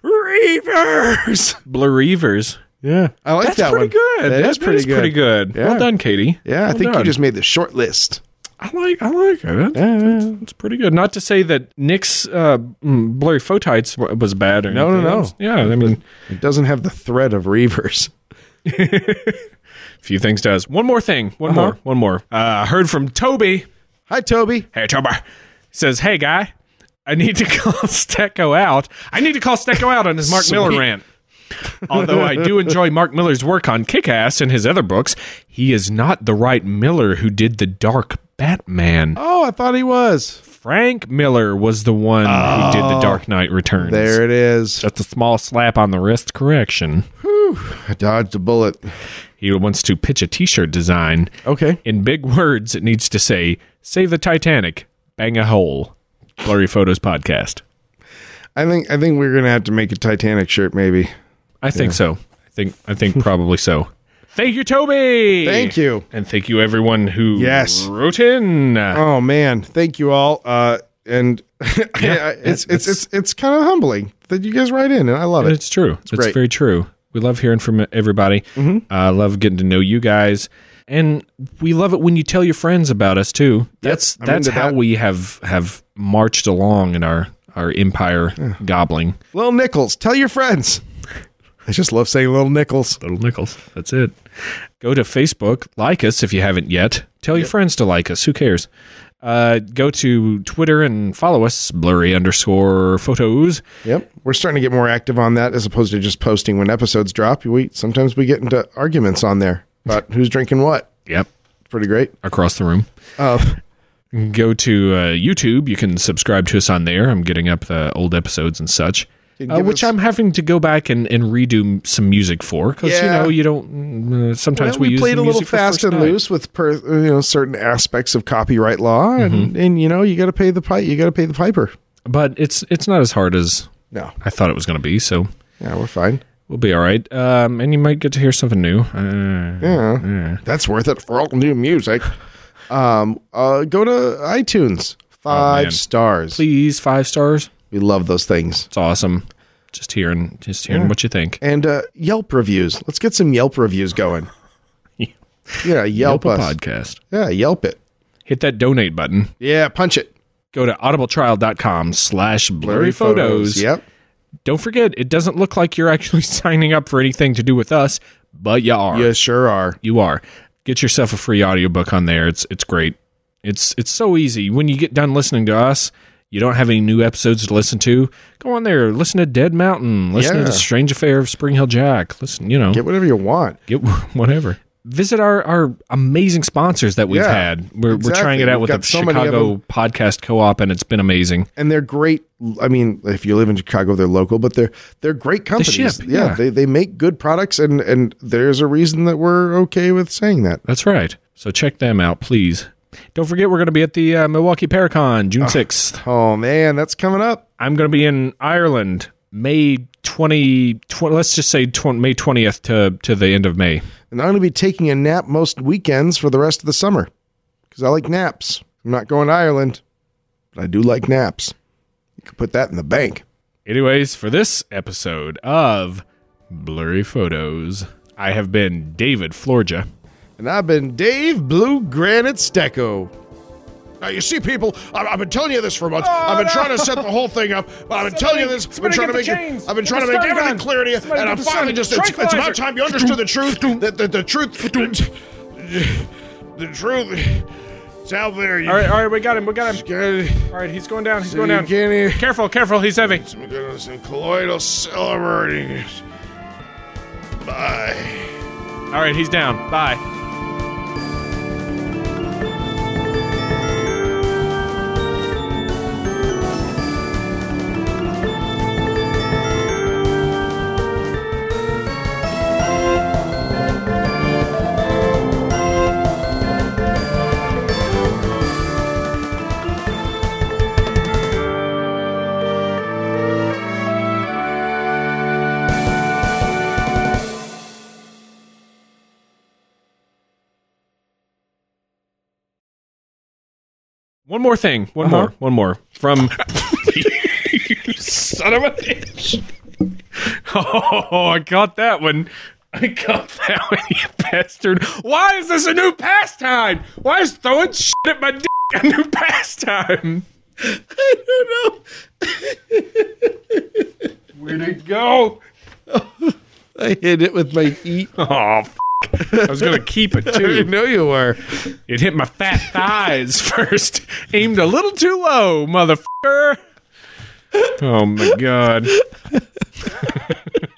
Reavers! Blurryvers. Yeah. I like That's that pretty one. good. That That is pretty good. That is pretty good. Yeah. Well done, Katie. Yeah, I Well think you just made the short list. I like. I like it. It's pretty good. Not to say that Nick's uh, mm, blurry photites was bad or No, no, anything no. else. Yeah, I mean, It doesn't have the thread of Reavers. few things does. One more thing. One Uh-huh. more. One more. Uh, I heard from Toby. Hi, Toby. Hey, Toby. Says, hey, guy, I need to call Stecco out. I need to call Stecco out on his Mark Millar Sweet. rant. Although I do enjoy Mark Millar's work on Kick Ass and his other books, he is not the right Miller who did the Dark Batman. Oh, I thought he was. Frank Miller was the one who did the Dark Knight Returns. There it is. That's a small slap on the wrist correction. I dodged a bullet. He wants to pitch a t shirt design. Okay. In big words, it needs to say, Save the Titanic, bang a hole. Blurry Photos Podcast. I think I think we're gonna have to make a Titanic shirt, maybe. I think so. I think I think probably so. Thank you, Toby. Thank you. And thank you everyone who Yes. wrote in. Oh man, thank you all. Uh, and it's it's it's it's kind of humbling that you guys write in, and I love it. It's true. It's, great. very true. We love hearing from everybody. Mm-hmm. I love getting to know you guys, and we love it when you tell your friends about us too. That's I'm that's how that. we have have marched along in our our empire gobbling. Little nickels, tell your friends. I just love saying Little nickels. Little nickels. That's it. Go to Facebook, like us if you haven't yet. Tell your friends to like us. Who cares? Uh, go to Twitter and follow us, blurry underscore photos. Yep, we're starting to get more active on that as opposed to just posting when episodes drop. We sometimes we get into arguments on there about who's drinking what. Yep. Pretty great. Across the room. Uh, Go to uh, YouTube. You can subscribe to us on there. I'm getting up the old episodes and such. Uh, which us- I'm having to go back and, and redo some music for because you know you don't. Uh, sometimes well, we, we, use played a little music fast and night. loose with per, you know certain aspects of copyright law, Mm-hmm. and and you know you got to pay the pipe. You got to pay the piper. but it's it's not as hard as No, I thought it was going to be. So yeah, we're fine. we'll be all right. Um, and you might get to hear something new. Uh, Yeah, that's worth it for all new music. Um, uh, go to iTunes. Five stars. Please, five stars. We love those things. It's awesome. Just hearing, just hearing what you think. And uh, Yelp reviews. Let's get some Yelp reviews going. Yeah, Yelp, Yelp a us. podcast. Yeah, Yelp it. Hit that donate button. Yeah, punch it. Go to audibletrial.com slash blurry photos. Yep. Don't forget, it doesn't look like you're actually signing up for anything to do with us, but you are. You sure are. You are. Get yourself a free audiobook on there. It's it's great. It's it's so easy. When you get done listening to us, you don't have any new episodes to listen to. Go on there, listen to Dead Mountain, listen Yeah. to Strange Affair of Spring-heeled Jack. Listen, you know, Get whatever you want. get whatever. Visit our, our amazing sponsors that we've Yeah, had. We're, we're trying it out We've with the so Chicago. Podcast Co-op, and it's been amazing. and they're great. I mean, if you live in Chicago, they're local, but they're they're great companies. ship, yeah, yeah. they they make good products, and and there's a reason that we're okay with saying that. That's right. So check them out, please. Don't forget, we're going to be at the uh, Milwaukee Paracon June 6th. Oh man, that's coming up. I'm going to be in Ireland May 20, 20 let's just say 20, May 20th to, to the end of May. And I'm going to be taking a nap most weekends for the rest of the summer because I like naps. I'm not going to Ireland, but I do like naps. You could put that in the bank. Anyways, for this episode of Blurry Photos, I have been David Flora. And I've been Dave Blue Granite Stecco. Now you see, people, I've, I've been telling you this for months. Oh, I've been trying to set the whole thing up, but I've been telling you this. I've been trying to make it. I've been trying to make everything clear to you, and I'm finally just. It's, it's about time you understood the truth. That the, the truth. The truth. It's out there. You All right, all right, we got him, we got him. All right, he's going down, he's So going down. can't Careful, careful, he's heavy. Some some colloidal celebrating. Bye. All right, he's down. Bye. More thing. One Uh-huh. more. One more. From son of a bitch. Oh, I got that one. I got that one, you bastard. Why is this a new pastime? Why is throwing shit at my dick a new pastime? I don't know. Where'd it go? I hit it with my feet. Oh, f- I was going to keep it too. didn't know you were. It hit my fat thighs first. Aimed a little too low, motherfucker. Oh my god.